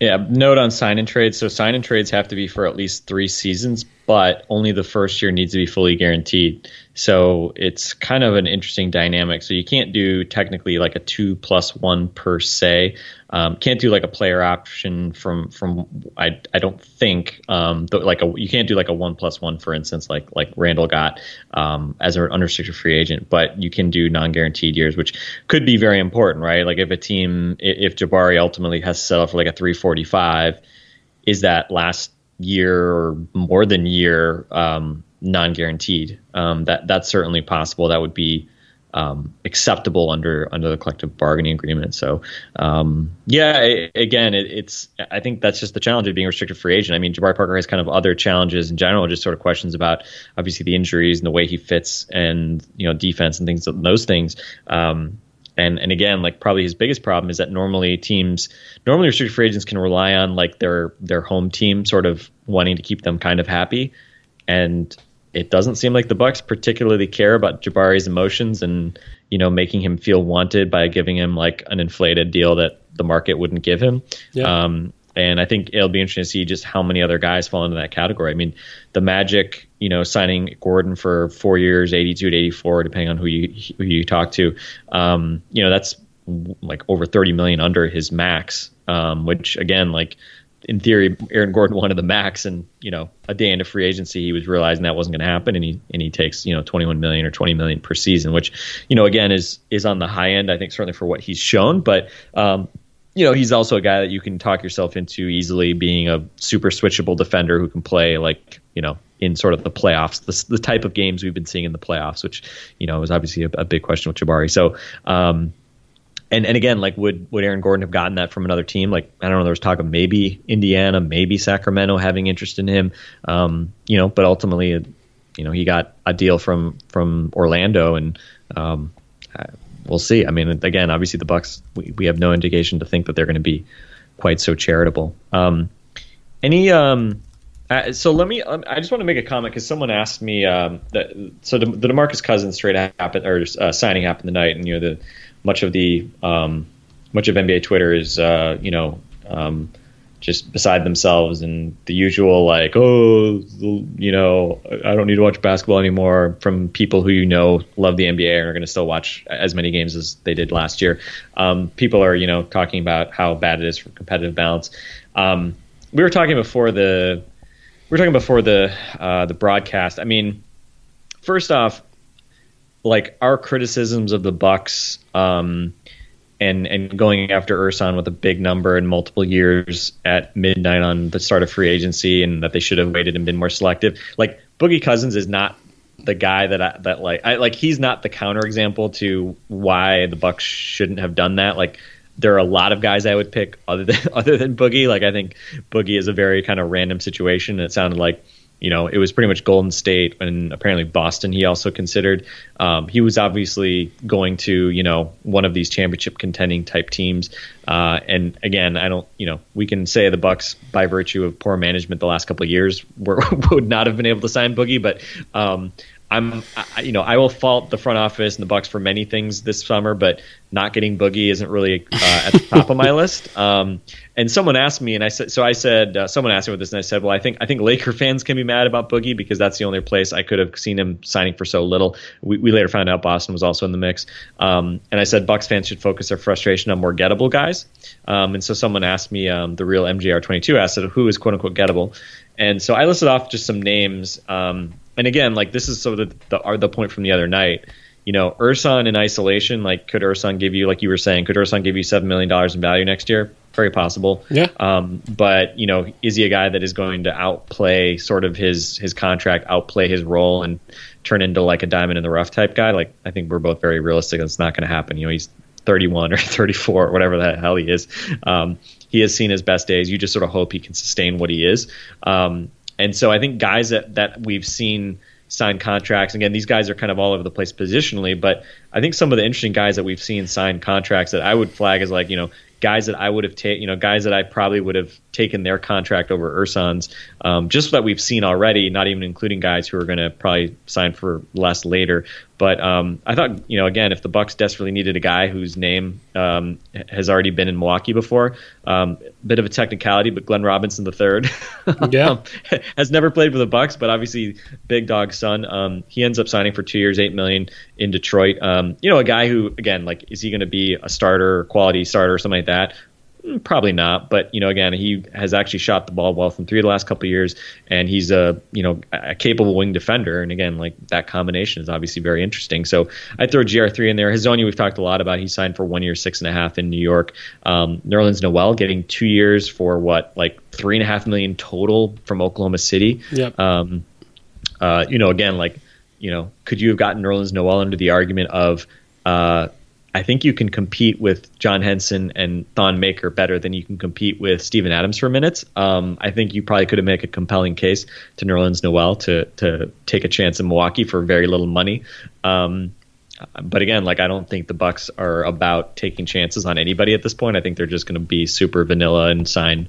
Yeah, note on sign and trades. So sign and trades have to be for at least three seasons, but only the first year needs to be fully guaranteed. So it's kind of an interesting dynamic. So you can't do technically like a two plus one per se. Um, can't do like a player option from from I I don't think um, like a you can't do like a one plus one for instance like like Randle got um, as an unrestricted free agent, but you can do non guaranteed years, which could be very important, right? Like if a team if Jabari ultimately has to settle for like a three forty five, is that last year or more than year um, non-guaranteed. Um, that that's certainly possible. That would be um, acceptable under under the collective bargaining agreement. So um, yeah, it, again, it, it's I think that's just the challenge of being a restricted free agent. I mean, Jabari Parker has kind of other challenges in general, just sort of questions about obviously the injuries and the way he fits and you know defense and things those things. Um, and and again, like probably his biggest problem is that normally teams, normally restricted free agents can rely on like their their home team sort of wanting to keep them kind of happy, and it doesn't seem like the Bucks particularly care about Jabari's emotions and you know making him feel wanted by giving him like an inflated deal that the market wouldn't give him. Yeah. Um, and I think it'll be interesting to see just how many other guys fall into that category. I mean, the Magic, you know, signing Gordon for four years, 82 to 84, depending on who you who you talk to, um, you know, that's like over 30 million under his max, um, which again, like in theory, Aaron Gordon wanted the max, and you know, a day into free agency, he was realizing that wasn't going to happen, and he and he takes you know 21 million or 20 million per season, which you know again is is on the high end, I think certainly for what he's shown, but um, you know, he's also a guy that you can talk yourself into easily being a super switchable defender who can play like, you know, in sort of the playoffs, the, the type of games we've been seeing in the playoffs, which, you know, is obviously a, a big question with Jabari. So, um, and, and again, like would would Aaron Gordon have gotten that from another team? Like I don't know, there was talk of maybe Indiana, maybe Sacramento having interest in him. Um, you know, but ultimately, you know, he got a deal from from Orlando, and um, we'll see. I mean, again, obviously the Bucks, we, we have no indication to think that they're going to be quite so charitable. Um, any, um, uh, so let me. Um, I just want to make a comment because someone asked me um, that. So the, the Demarcus Cousins trade happened or uh, signing happened tonight, and you know the much of the um, much of NBA Twitter is uh, you know um, just beside themselves and the usual like oh you know I don't need to watch basketball anymore from people who you know love the NBA and are going to still watch as many games as they did last year. Um, people are you know talking about how bad it is for competitive balance. Um, we were talking before the we were talking before the uh, the broadcast. I mean, first off, like our criticisms of the Bucks. Um, and and going after Ersan with a big number and multiple years at midnight on the start of free agency, and that they should have waited and been more selective. Like Boogie Cousins is not the guy that I, that like I like he's not the counterexample to why the Bucks shouldn't have done that. Like there are a lot of guys I would pick other than other than Boogie. Like I think Boogie is a very kind of random situation. It sounded like you know, it was pretty much Golden State and apparently Boston. He also considered. Um, he was obviously going to, you know, one of these championship contending type teams. Uh, and again, I don't, you know, we can say the Bucks by virtue of poor management the last couple of years were, would not have been able to sign Boogie, but um, I'm, I, you know, I will fault the front office and the Bucks for many things this summer, but not getting Boogie isn't really uh, at the top of my list. Um, and someone asked me, and I said, so I said, uh, someone asked me about this, and I said, well, I think I think Laker fans can be mad about Boogie because that's the only place I could have seen him signing for so little. We, we later found out Boston was also in the mix, um, and I said Bucks fans should focus their frustration on more gettable guys. Um, and so someone asked me, um, the real MJR22 asked, who is quote unquote gettable, and so I listed off just some names. Um, and again, like this is sort of the, the, the point from the other night. You know, Ersan in isolation, like could Ersan give you, like you were saying, could Ersan give you seven million dollars in value next year? Very possible. Yeah. Um, but you know, is he a guy that is going to outplay sort of his his contract, outplay his role, and turn into like a diamond in the rough type guy? Like I think we're both very realistic. It's not going to happen. You know, he's 31 or 34 or whatever the hell he is. Um, he has seen his best days. You just sort of hope he can sustain what he is. Um, and so I think guys that, that we've seen sign contracts, again, these guys are kind of all over the place positionally, but I think some of the interesting guys that we've seen sign contracts that I would flag as like, you know, guys that I would have taken, you know, guys that I probably would have taken their contract over Ersan's, um, just that we've seen already, not even including guys who are going to probably sign for less later. But um, I thought, you know, again, if the Bucks desperately needed a guy whose name um, has already been in Milwaukee before, um, bit of a technicality, but Glenn Robinson III yeah. has never played for the Bucks, but obviously big dog son. Um, he ends up signing for two years, eight million in Detroit. Um, you know, a guy who, again, like, is he going to be a starter, quality starter, or something like that? Mm, probably not, but you know, again, he has actually shot the ball well from three of the last couple of years, and he's a you know a capable wing defender. And again, like that combination is obviously very interesting. So I throw GR three in there. Hezonja, we've talked a lot about. He signed for one year, six and a half in New York. Um, Nerlens Noel getting two years for what like three and a half million total from Oklahoma City. Yep. Um, uh, you know, again, like you know, could you have gotten Nerlens Noel under the argument of uh, I think you can compete with John Henson and Thon Maker better than you can compete with Steven Adams for minutes. Um, I think you probably could have made a compelling case to Nerlens Noel to to take a chance in Milwaukee for very little money. Um, but again, like I don't think the Bucks are about taking chances on anybody at this point. I think they're just going to be super vanilla and sign,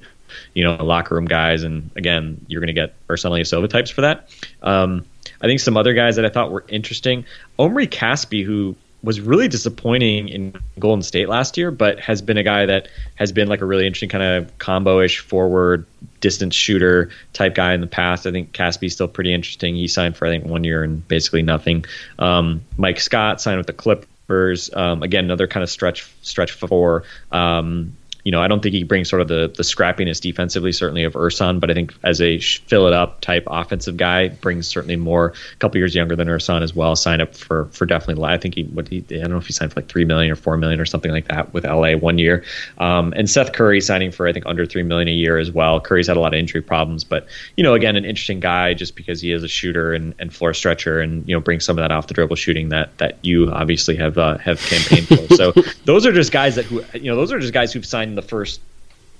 you know, locker room guys. And again, you're going to get Ersan Ilyasova types for that. Um, I think some other guys that I thought were interesting, Omri Caspi, who was really disappointing in Golden State last year, but has been a guy that has been like a really interesting kind of combo-ish forward distance shooter type guy in the past. I think Caspi's still pretty interesting. He signed for I think one year and basically nothing. Um, Mike Scott signed with the Clippers. Um, again, another kind of stretch stretch four. Um, you know, I don't think he brings sort of the the scrappiness defensively, certainly of Ersan, but I think as a fill it up type offensive guy, brings certainly more. A couple years younger than Ersan as well. Signed up for for definitely. I think he what he I don't know if he signed for like three million or four million or something like that with LA one year. Um, and Seth Curry signing for I think under three million a year as well. Curry's had a lot of injury problems, but you know, again, an interesting guy just because he is a shooter and, and floor stretcher, and you know, brings some of that off the dribble shooting that that you obviously have uh, have campaigned for. so those are just guys that who you know those are just guys who've signed the first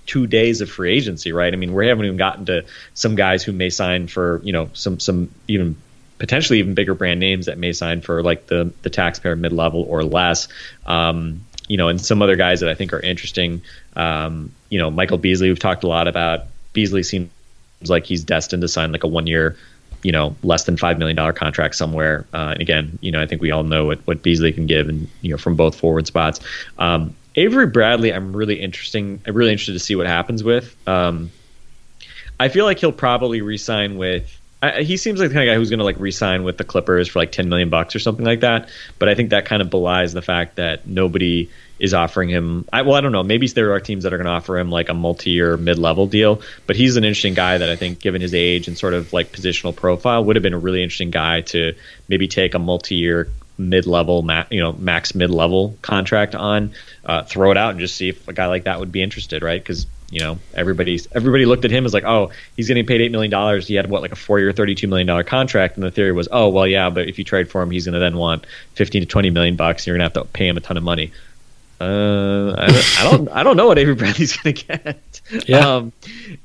two days of free agency, right? I mean, we haven't even gotten to some guys who may sign for, you know, some some even potentially even bigger brand names that may sign for like the the taxpayer mid level or less. Um, you know, and some other guys that I think are interesting. Um, you know, Michael Beasley, we've talked a lot about. Beasley seems like he's destined to sign like a one year you know less than five million dollar contract somewhere. Uh, and again, you know I think we all know what, what Beasley can give, and you know from both forward spots. Um, Avery Bradley, I'm really interesting. I'm really interested to see what happens with. Um, I feel like he'll probably resign with. I, he seems like the kind of guy who's going to like resign with the Clippers for like 10 million bucks or something like that. But I think that kind of belies the fact that nobody is offering him. I, well, I don't know. Maybe there are teams that are going to offer him like a multi-year mid-level deal. But he's an interesting guy that I think, given his age and sort of like positional profile, would have been a really interesting guy to maybe take a multi-year mid-level, ma- you know, max mid-level contract on, uh, throw it out and just see if a guy like that would be interested, right? Because you know everybody's everybody looked at him as like, oh, he's getting paid eight million dollars. He had what like a four-year, thirty-two million dollar contract, and the theory was, oh, well, yeah, but if you trade for him, he's going to then want fifteen to twenty million bucks. And you're going to have to pay him a ton of money. Uh, I, don't, I don't, I don't know what Avery Bradley's going to get. Yeah. Um,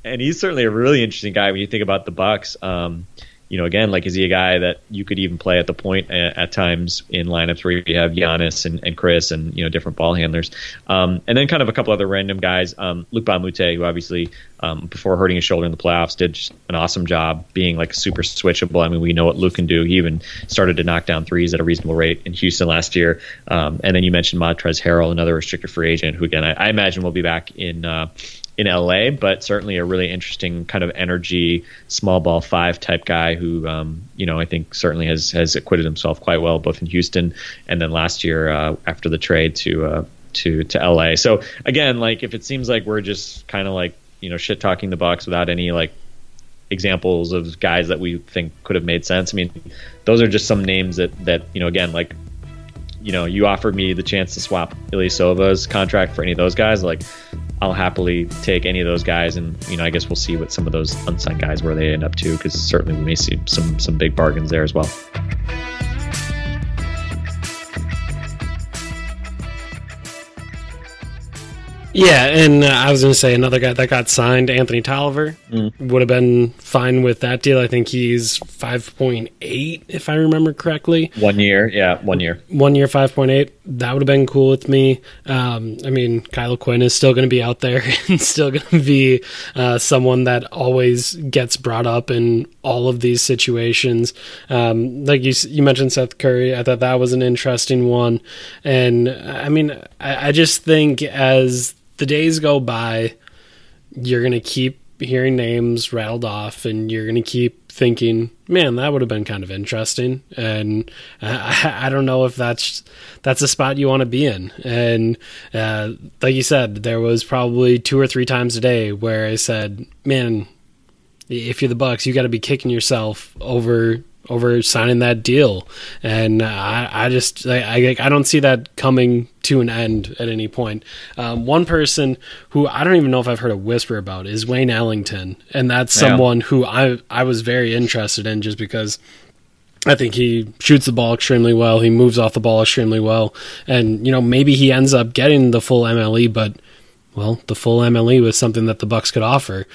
and he's certainly a really interesting guy when you think about the Bucks. Um, you know, again, like is he a guy that you could even play at the point at, at times in lineups where you have Giannis and, and Khris and you know different ball handlers, um, and then kind of a couple other random guys. Um, a Moute, who obviously um, before hurting his shoulder in the playoffs did an awesome job being like super switchable. I mean, we know what Luke can do. He even started to knock down threes at a reasonable rate in Houston last year. Um, and then you mentioned Montrezl Harrell, another restricted free agent, who again I, I imagine will be back in. Uh, in LA, but certainly a really interesting kind of energy, small ball five type guy who, um, you know, I think certainly has has acquitted himself quite well both in Houston and then last year uh, after the trade to uh, to to LA. So again, like if it seems like we're just kind of like you know shit talking the box without any like examples of guys that we think could have made sense. I mean, those are just some names that that you know again like you know you offered me the chance to swap Ilyasova's contract for any of those guys like I'll happily take any of those guys, and you know, I guess we'll see what some of those unsigned guys where they end up too, because certainly we may see some some big bargains there as well. Yeah, and uh, I was going to say another guy that got signed, Anthony Tolliver, would have been fine with that deal. I think he's 5.8, if I remember correctly. One year, yeah, one year. One year, 5.8. That would have been cool with me. Um, I mean, Kyle O'Quinn is still going to be out there and still going to be uh, someone that always gets brought up in all of these situations. Um, like you, you mentioned Seth Curry. I thought that was an interesting one. And I mean, I, I just think as the days go by, you're going to keep hearing names rattled off and you're going to keep thinking, man, that would have been kind of interesting. And I, I don't know if that's that's a spot you want to be in. And uh, like you said, there was probably two or three times a day where I said, man, if you're the Bucks, you got to be kicking yourself over over signing that deal, and I, I just I, I, I don't see that coming to an end at any point. Um, one person who I don't even know if I've heard a whisper about is Wayne Ellington, and that's Yeah. someone who I I was very interested in just because. I think he shoots the ball extremely well. He moves off the ball extremely well, and you know maybe he ends up getting the full MLE, but well, the full MLE was something that the Bucks could offer,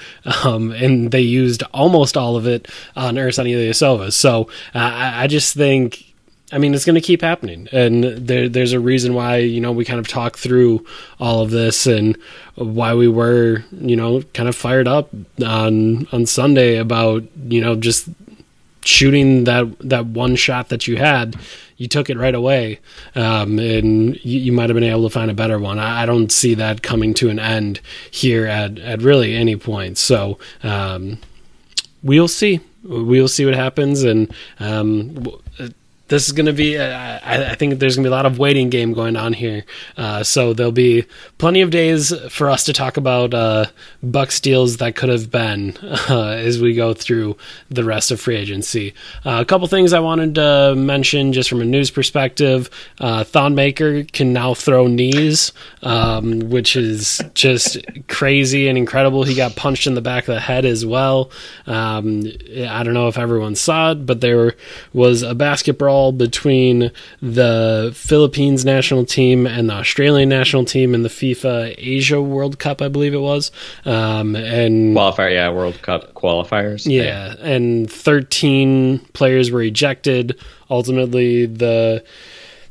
um, and they used almost all of it on Ersan Ilyasova. So uh, I, I just think I mean, it's going to keep happening, and there, there's a reason why you know we kind of talked through all of this and why we were you know kind of fired up on on Sunday about you know just shooting that that one shot that you had. You took it right away, um, and you, you might have been able to find a better one. I, I, don't see that coming to an end here at at really any point. So um, we'll see. We'll see what happens, and um, this is going to be, uh, I, I, think there's going to be a lot of waiting game going on here. Uh, so there'll be plenty of days for us to talk about uh, Bucks deals that could have been uh, as we go through the rest of free agency. Uh, a couple things I wanted to mention just from a news perspective. Uh, Thon Maker can now throw knees, um, which is just crazy and incredible. He got punched in the back of the head as well. Um, I don't know if everyone saw it, but there was a basketball brawl between the Philippines national team and the Australian national team in the FIBA Asia World Cup, I believe it was. Um, and qualifier, yeah, World Cup qualifiers. Yeah, and 13 players were ejected. Ultimately, the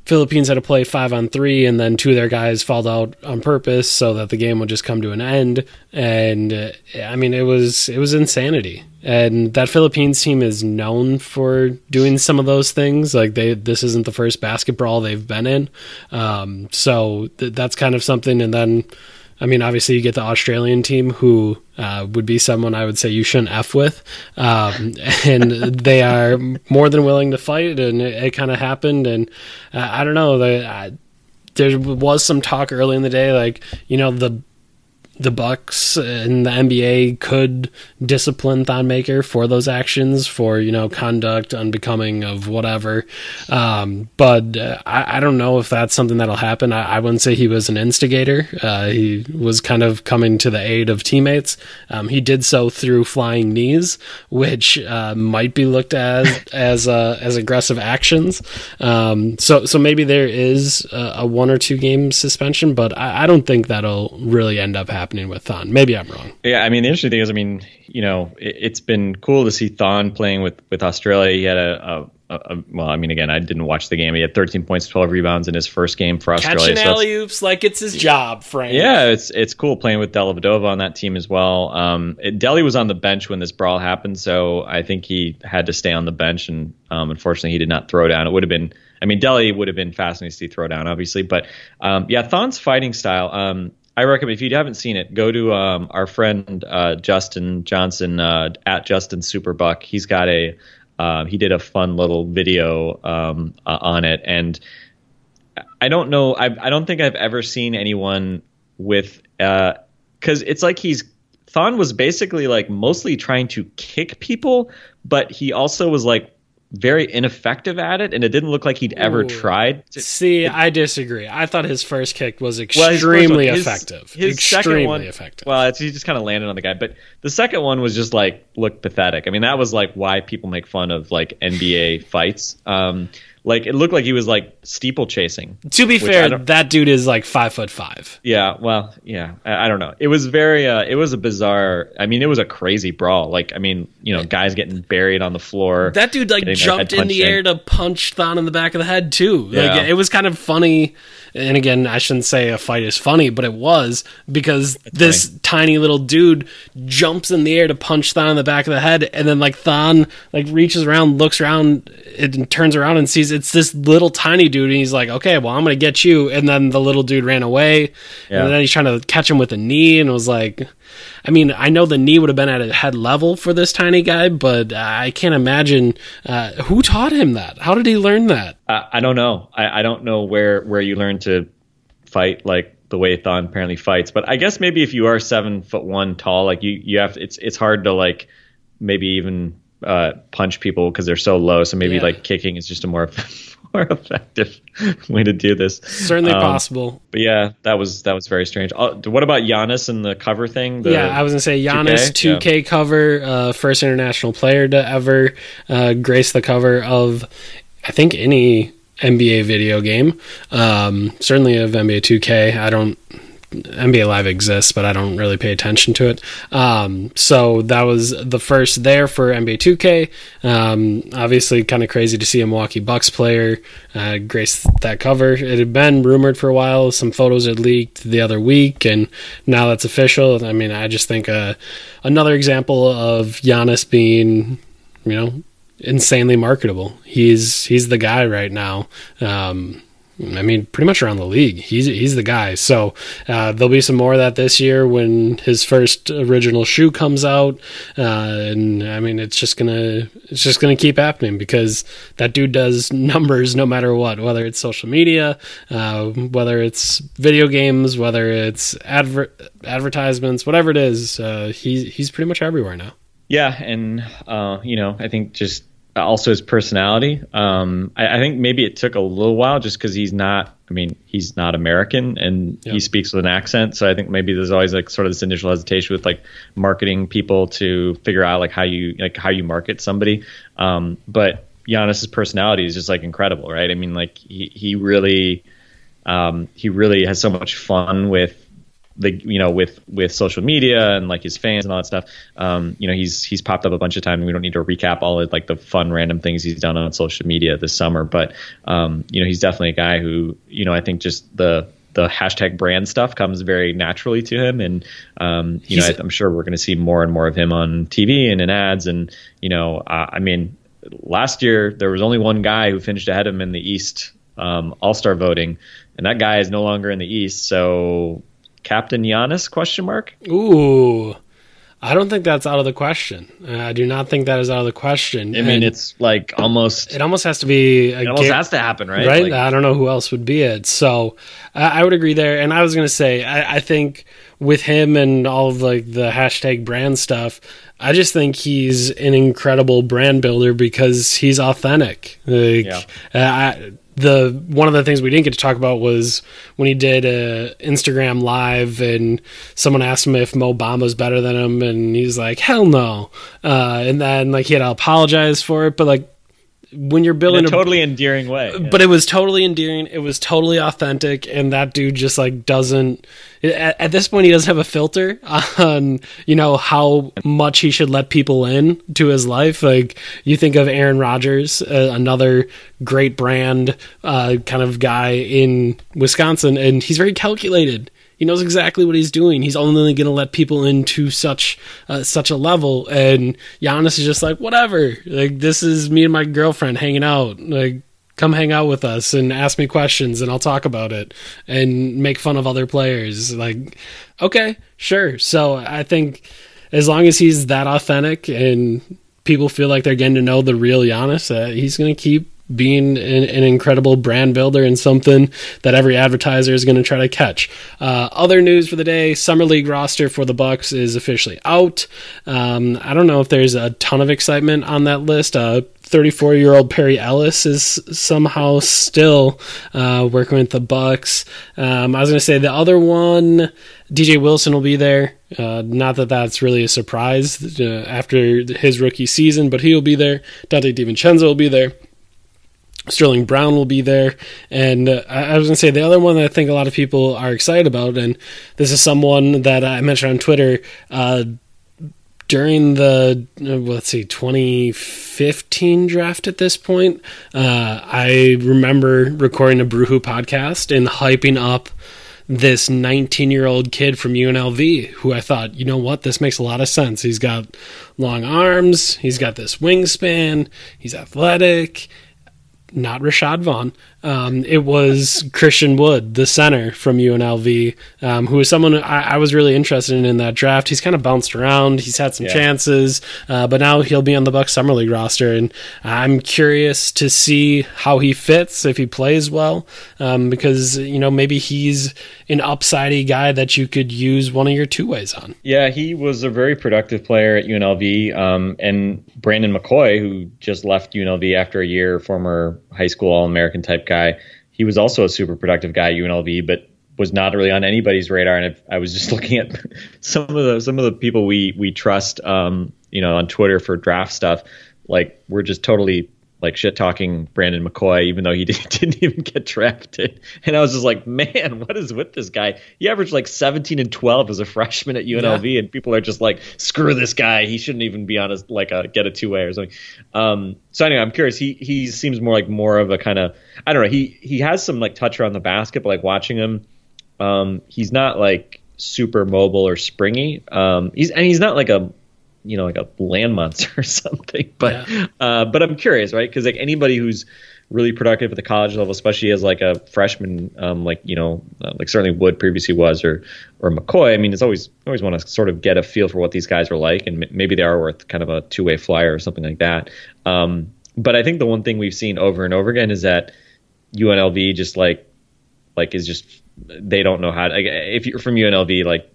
Philippines had to play five on three, and then two of their guys fouled out on purpose so that the game would just come to an end. And uh, I mean, it was it was insanity. And that Philippines team is known for doing some of those things. Like they, this isn't the first basketball they've been in. Um, so th- that's kind of something. And then I mean, obviously, you get the Australian team, who uh, would be someone I would say you shouldn't f with, um, and they are more than willing to fight, and it, it kind of happened. And uh, I don't know, the, uh, there was some talk early in the day, like you know the the Bucks and the NBA could discipline Thon Maker for those actions, for you know conduct unbecoming of whatever. Um, but uh, I, I, don't know if that's something that'll happen. I, I wouldn't say he was an instigator. Uh, he was kind of coming to the aid of teammates. Um, he did so through flying knees, which uh, might be looked at as as, uh, as aggressive actions. Um, so so maybe there is a, a, one or two game suspension, but I, I don't think that'll really end up happening happening with Thon. Maybe I'm wrong. Yeah, I mean the interesting thing is, I mean, you know, it, has been cool to see Thon playing with with Australia. He had a, a, a, well, I mean, again, I didn't watch the game. He had 13 points, 12 rebounds in his first game for Australia. Catching alley oops like it's his job, Frank. Yeah, it's it's cool playing with Dellavedova on that team as well. Um, it, Delly was on the bench when this brawl happened, so I think he had to stay on the bench, and um, unfortunately, he did not throw down. It would have been. I mean, Delly would have been fascinating to see throw down, obviously, but um, yeah, Thon's fighting style. Um, I recommend if you haven't seen it, go to um, our friend uh, Justin Johnson uh, at Justin Superbuck. He's got a uh, he did a fun little video um, uh, on it, and I don't know. I, I don't think I've ever seen anyone with because uh, it's like he's Thon was basically like mostly trying to kick people, but he also was like very ineffective at it, and it didn't look like he'd ever Ooh. tried. To, See, it, I disagree. I thought his first kick was extremely well, his effective. His, extremely one, effective. Well, he just kind of landed on the guy, but the second one was just like looked pathetic. I mean, that was like why people make fun of like NBA fights. Um, like it looked like he was like steeplechasing. To be fair, that dude is like five foot five. Yeah, well, yeah, I, I, don't know. It was very, uh, it was a bizarre. I mean, it was a crazy brawl. Like, I mean, you know, guys getting buried on the floor. That dude like jumped in the in. air to punch Thon in the back of the head too. Yeah. It was kind of funny. And again, I shouldn't say a fight is funny, but it was because it's this funny. tiny little dude jumps in the air to punch Thon in the back of the head, and then like Thon like reaches around, looks around, and turns around and sees it's this little tiny dude, and he's like, "Okay, well, I'm gonna get you." And then the little dude ran away, yeah. and then he's trying to catch him with a knee, and it was like, I mean, I know the knee would have been at a head level for this tiny guy, but I can't imagine uh, who taught him that. How did he learn that? Uh, I don't know. I, I don't know where where you learn to fight like the way Thon apparently fights. But I guess maybe if you are seven foot one tall, like you you have it's it's hard to like maybe even uh, punch people because they're so low. So maybe yeah. like kicking is just a more more effective way to do this. Certainly um, possible. But yeah, that was that was very strange. Uh, what about Giannis and the cover thing? The yeah, I was gonna say Giannis 2K, 2K yeah. cover, uh, first international player to ever uh, grace the cover of, I think any NBA video game. Um, certainly of NBA 2K. I don't NBA Live exists, but I don't really pay attention to it. Um, so that was the first there for NBA 2K. Um, obviously, kind of crazy to see a Milwaukee Bucks player uh, grace that cover. It had been rumored for a while. Some photos had leaked the other week, and now that's official. I mean, I just think uh, another example of Giannis being, you know, insanely marketable. He's he's the guy right now. Um, I mean, pretty much around the league. He's he's the guy. So uh, there'll be some more of that this year when his first original shoe comes out, uh, and I mean, it's just gonna it's just gonna keep happening because that dude does numbers no matter what, whether it's social media, uh, whether it's video games, whether it's adver- advertisements, whatever it is. Uh, he's he's pretty much everywhere now. Yeah, and uh, you know, I think just also his personality. Um, I, I, think maybe it took a little while just because he's not. I mean, he's not American and he speaks with an accent. So I think maybe there's always like sort of this initial hesitation with like marketing people to figure out like how you like how you market somebody. Um, but Giannis's personality is just like incredible, right? I mean, like he he really um, he really has so much fun with the you know with with social media and like his fans and all that stuff um, you know he's he's popped up a bunch of times we don't need to recap all of like the fun random things he's done on social media this summer. But um, you know he's definitely a guy who you know i think just the the hashtag brand stuff comes very naturally to him. And um, you he's, know I, am sure we're going to see more and more of him on tv and in ads. And you know uh, i mean last year there was only one guy who finished ahead of him in the east um, all-star voting. And that guy is no longer in the east. So Captain Giannis? Question mark. Ooh, I don't think that's out of the question. I do not think that is out of the question. I mean, it's like almost. It almost has to be. it almost has to happen, right? Right. Like, I don't know who else would be it. So I, I would agree there. And I was going to say, I, I think with him and all of like the hashtag brand stuff, I just think he's an incredible brand builder because he's authentic. Like, yeah. uh, I, the one of the things we didn't get to talk about was when he did a Instagram live and someone asked him if Mo Bamba's better than him and he's like hell no uh, and then like he had to apologize for it but like when you're building a, a totally endearing way but it was totally endearing it was totally authentic and that dude just like doesn't at, at, this point he doesn't have a filter on you know how much he should let people in to his life. Like you think of aaron rodgers uh, another great brand uh, kind of guy in wisconsin and he's very calculated he knows exactly what he's doing. He's only going to let people into such uh, such a level, and Giannis is just like whatever. Like this is me and my girlfriend hanging out. Like come hang out with us and ask me questions, and I'll talk about it and make fun of other players. Like okay, sure. So I think as long as he's that authentic and people feel like they're getting to know the real Giannis, uh, he's going to keep being an, an, incredible brand builder and something that every advertiser is going to try to catch. Uh, other news for the day: summer league roster for the Bucks is officially out. Um, I don't know if there's a ton of excitement on that list. Uh, 34 year old Perry Ellis is somehow still uh, working with the Bucks. Um, I was going to say the other one, DJ Wilson will be there. Uh, not that that's really a surprise uh, after his rookie season, but he'll be there. Donte DiVincenzo will be there. Sterling Brown will be there. And uh, I was going to say the other one that I think a lot of people are excited about, and this is someone that I mentioned on Twitter. Uh, during the uh, let's see 2015 draft at this point uh, i remember recording a Brew Hoop podcast and hyping up this 19 year old kid from UNLV who I thought, you know what, this makes a lot of sense. He's got long arms, he's got this wingspan, he's athletic, not Rashad Vaughn. Um, it was Christian Wood, the center from UNLV, um, who was someone I, I, was really interested in in that draft. He's kind of bounced around. He's had some yeah. chances, uh, but now he'll be on the Bucks Summer League roster, and I'm curious to see how he fits if he plays well, um, because you know maybe he's an upsidey guy that you could use one of your two ways on. Yeah, he was a very productive player at UNLV, um, and Brandon McCoy, who just left UNLV after a year, former high school All American type guy. He was also a super productive guy at UNLV, but was not really on anybody's radar. And I was just looking at some of the some of the people we we trust, um, you know, on Twitter for draft stuff. Like we're just totally like shit talking Brandon McCoy, even though he didn't even get drafted. And I was just like, man, what is with this guy? He averaged like 17 and 12 as a freshman at UNLV, yeah. and people are just like, screw this guy. He shouldn't even be on a like a get a two way or something. Um, so anyway, I'm curious. He he seems more like more of a kind of I don't know. He he has some like touch around the basket, but like watching him, um, he's not like super mobile or springy. Um, he's and he's not like a you know like a land monster or something. But yeah. uh, but I'm curious, right? Because like anybody who's really productive at the college level, especially as like a freshman, um, like you know, uh, like certainly Wood previously was, or or McCoy. I mean, it's always always want to sort of get a feel for what these guys are like, and m- maybe they are worth kind of a two way flyer or something like that. Um, but I think the one thing we've seen over and over again is that UNLV just like like is just they don't know how to, like, if you're from UNLV like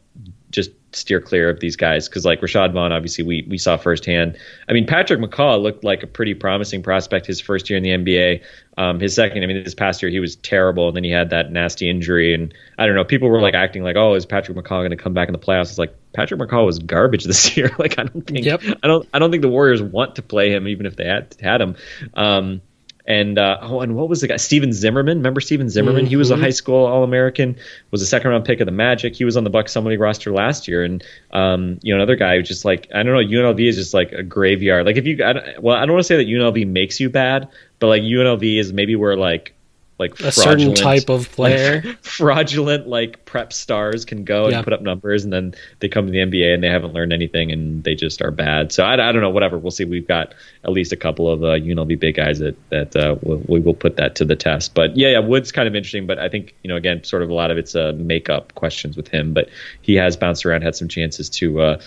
just steer clear of these guys because like Rashad Vaughn, obviously we we saw firsthand. I mean, Patrick McCaw looked like a pretty promising prospect his first year in the NBA. Um, his second, I mean, this past year he was terrible, and then he had that nasty injury, and I don't know. People were like acting like, "Oh, is Patrick McCaw going to come back in the playoffs?" It's like Patrick McCaw was garbage this year. like I don't think, yep. I don't, I don't think the Warriors want to play him, even if they had had him. Um, and uh, oh, and what was the guy? Steven Zimmerman. Remember Steven Zimmerman? Mm-hmm. He was a mm-hmm. high school All American. Was a second round pick of the Magic. He was on the Bucks Summer League roster last year. And um, you know, another guy who's just like I don't know. UNLV is just like a graveyard. Like if you, I well, I don't want to say that UNLV makes you bad, but like UNLV is maybe where like like a certain type of player, like, fraudulent like prep stars can go yeah. and put up numbers, and then they come to the NBA and they haven't learned anything, and they just are bad. So I, I don't know, whatever. We'll see. We've got at least a couple of uh, UNLV big guys that that uh, we'll, we will put that to the test. But yeah, yeah, Wood's kind of interesting, but I think you know again, sort of a lot of it's uh, makeup questions with him, but he has bounced around, had some chances to uh,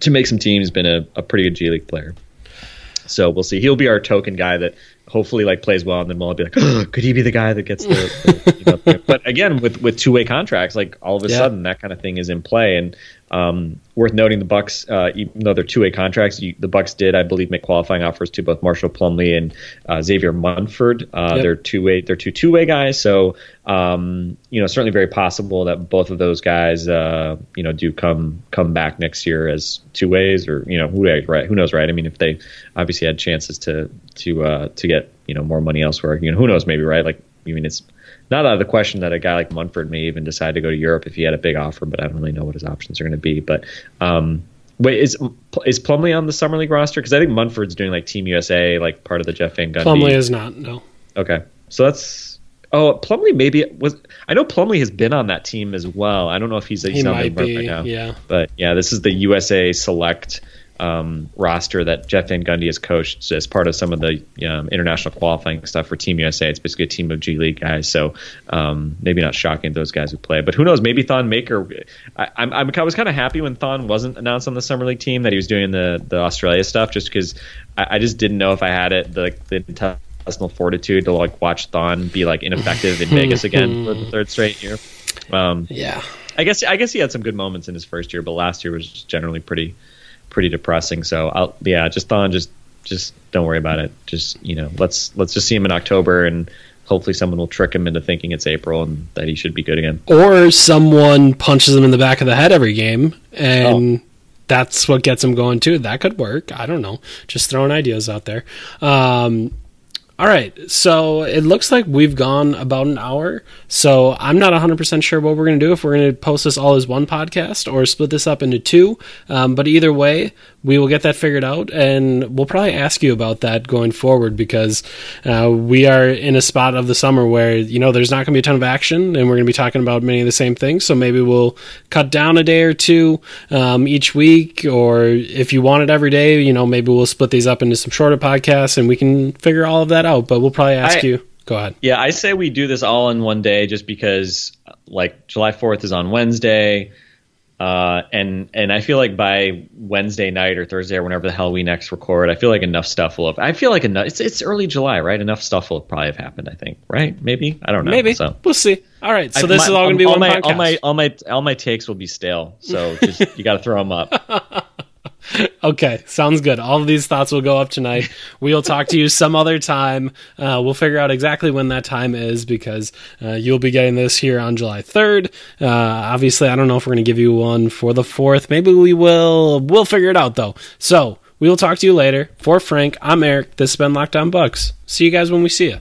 to make some teams, been a, a pretty good G League player. So we'll see. He'll be our token guy that hopefully like plays well, and then we'll all be like, oh, could he be the guy that gets the? the you know, but again, with with two way contracts, like all of a yeah. sudden that kind of thing is in play, and um, worth noting the Bucks, uh, even though they're two way contracts, you, the Bucks did, I believe, make qualifying offers to both Marshall Plumlee and uh, Xavier Munford. Uh, yep. They're two way, they're two two way guys, so um, you know certainly very possible that both of those guys, uh, you know, do come come back next year as two ways, or you know, who right, who knows, right? I mean, if they obviously had chances to to uh, to get you know more money elsewhere, you know, who knows, maybe right? Like, I mean, it's not out of the question that a guy like Munford may even decide to go to Europe if he had a big offer, but I don't really know what his options are going to be. But um, wait, is is Plumlee on the summer league roster? Because I think Munford's doing like Team USA, like part of the Jeff Van Gundy. Plumlee is not. No. Okay, so that's oh Plumlee maybe was. I know Plumlee has been on that team as well. I don't know if he's, he's he not might be, right now. Yeah, but yeah, this is the USA Select um, roster that Jeff Van Gundy has coached as part of some of the um, international qualifying stuff for Team USA. It's basically a team of G League guys, so um, maybe not shocking those guys who play. But who knows? Maybe Thon Maker. I, I'm, I'm, was kind of happy when Thon wasn't announced on the summer league team that he was doing the the Australia stuff, just because I, I just didn't know if I had it the, the intestinal fortitude to like watch Thon be like ineffective in Vegas again for the third straight year. Um, yeah. I guess I guess he had some good moments in his first year, but last year was generally pretty pretty depressing. So I'll yeah, just on just just don't worry about it. Just you know, let's let's just see him in October and hopefully someone will trick him into thinking it's April and that he should be good again. Or someone punches him in the back of the head every game and oh. that's what gets him going too. That could work. I don't know. Just throwing ideas out there. Um, all right, so it looks like we've gone about an hour. So I'm not 100% sure what we're going to do if we're going to post this all as one podcast or split this up into two. Um, but either way, we will get that figured out, and we'll probably ask you about that going forward because uh, we are in a spot of the summer where you know there's not going to be a ton of action, and we're going to be talking about many of the same things. So maybe we'll cut down a day or two um, each week, or if you want it every day, you know, maybe we'll split these up into some shorter podcasts, and we can figure all of that out. But we'll probably ask I, you. Go ahead. Yeah, I say we do this all in one day, just because like July 4th is on Wednesday. Uh, and and I feel like by Wednesday night or Thursday or whenever the hell we next record, I feel like enough stuff will have. I feel like enough. It's it's early July, right? Enough stuff will probably have happened. I think, right? Maybe I don't know. Maybe so we'll see. All right, so I, this my, is all going to be all one my, podcast. All my all my all my takes will be stale. So just you got to throw them up. okay, sounds good. All of these thoughts will go up tonight. We'll talk to you some other time. Uh, we'll figure out exactly when that time is because uh, you'll be getting this here on July 3rd. Uh, obviously, I don't know if we're going to give you one for the 4th. Maybe we will. We'll figure it out though. So, We will talk to you later. For Frank, I'm Eric. This has been Locked On Bucks. See you guys when we see you.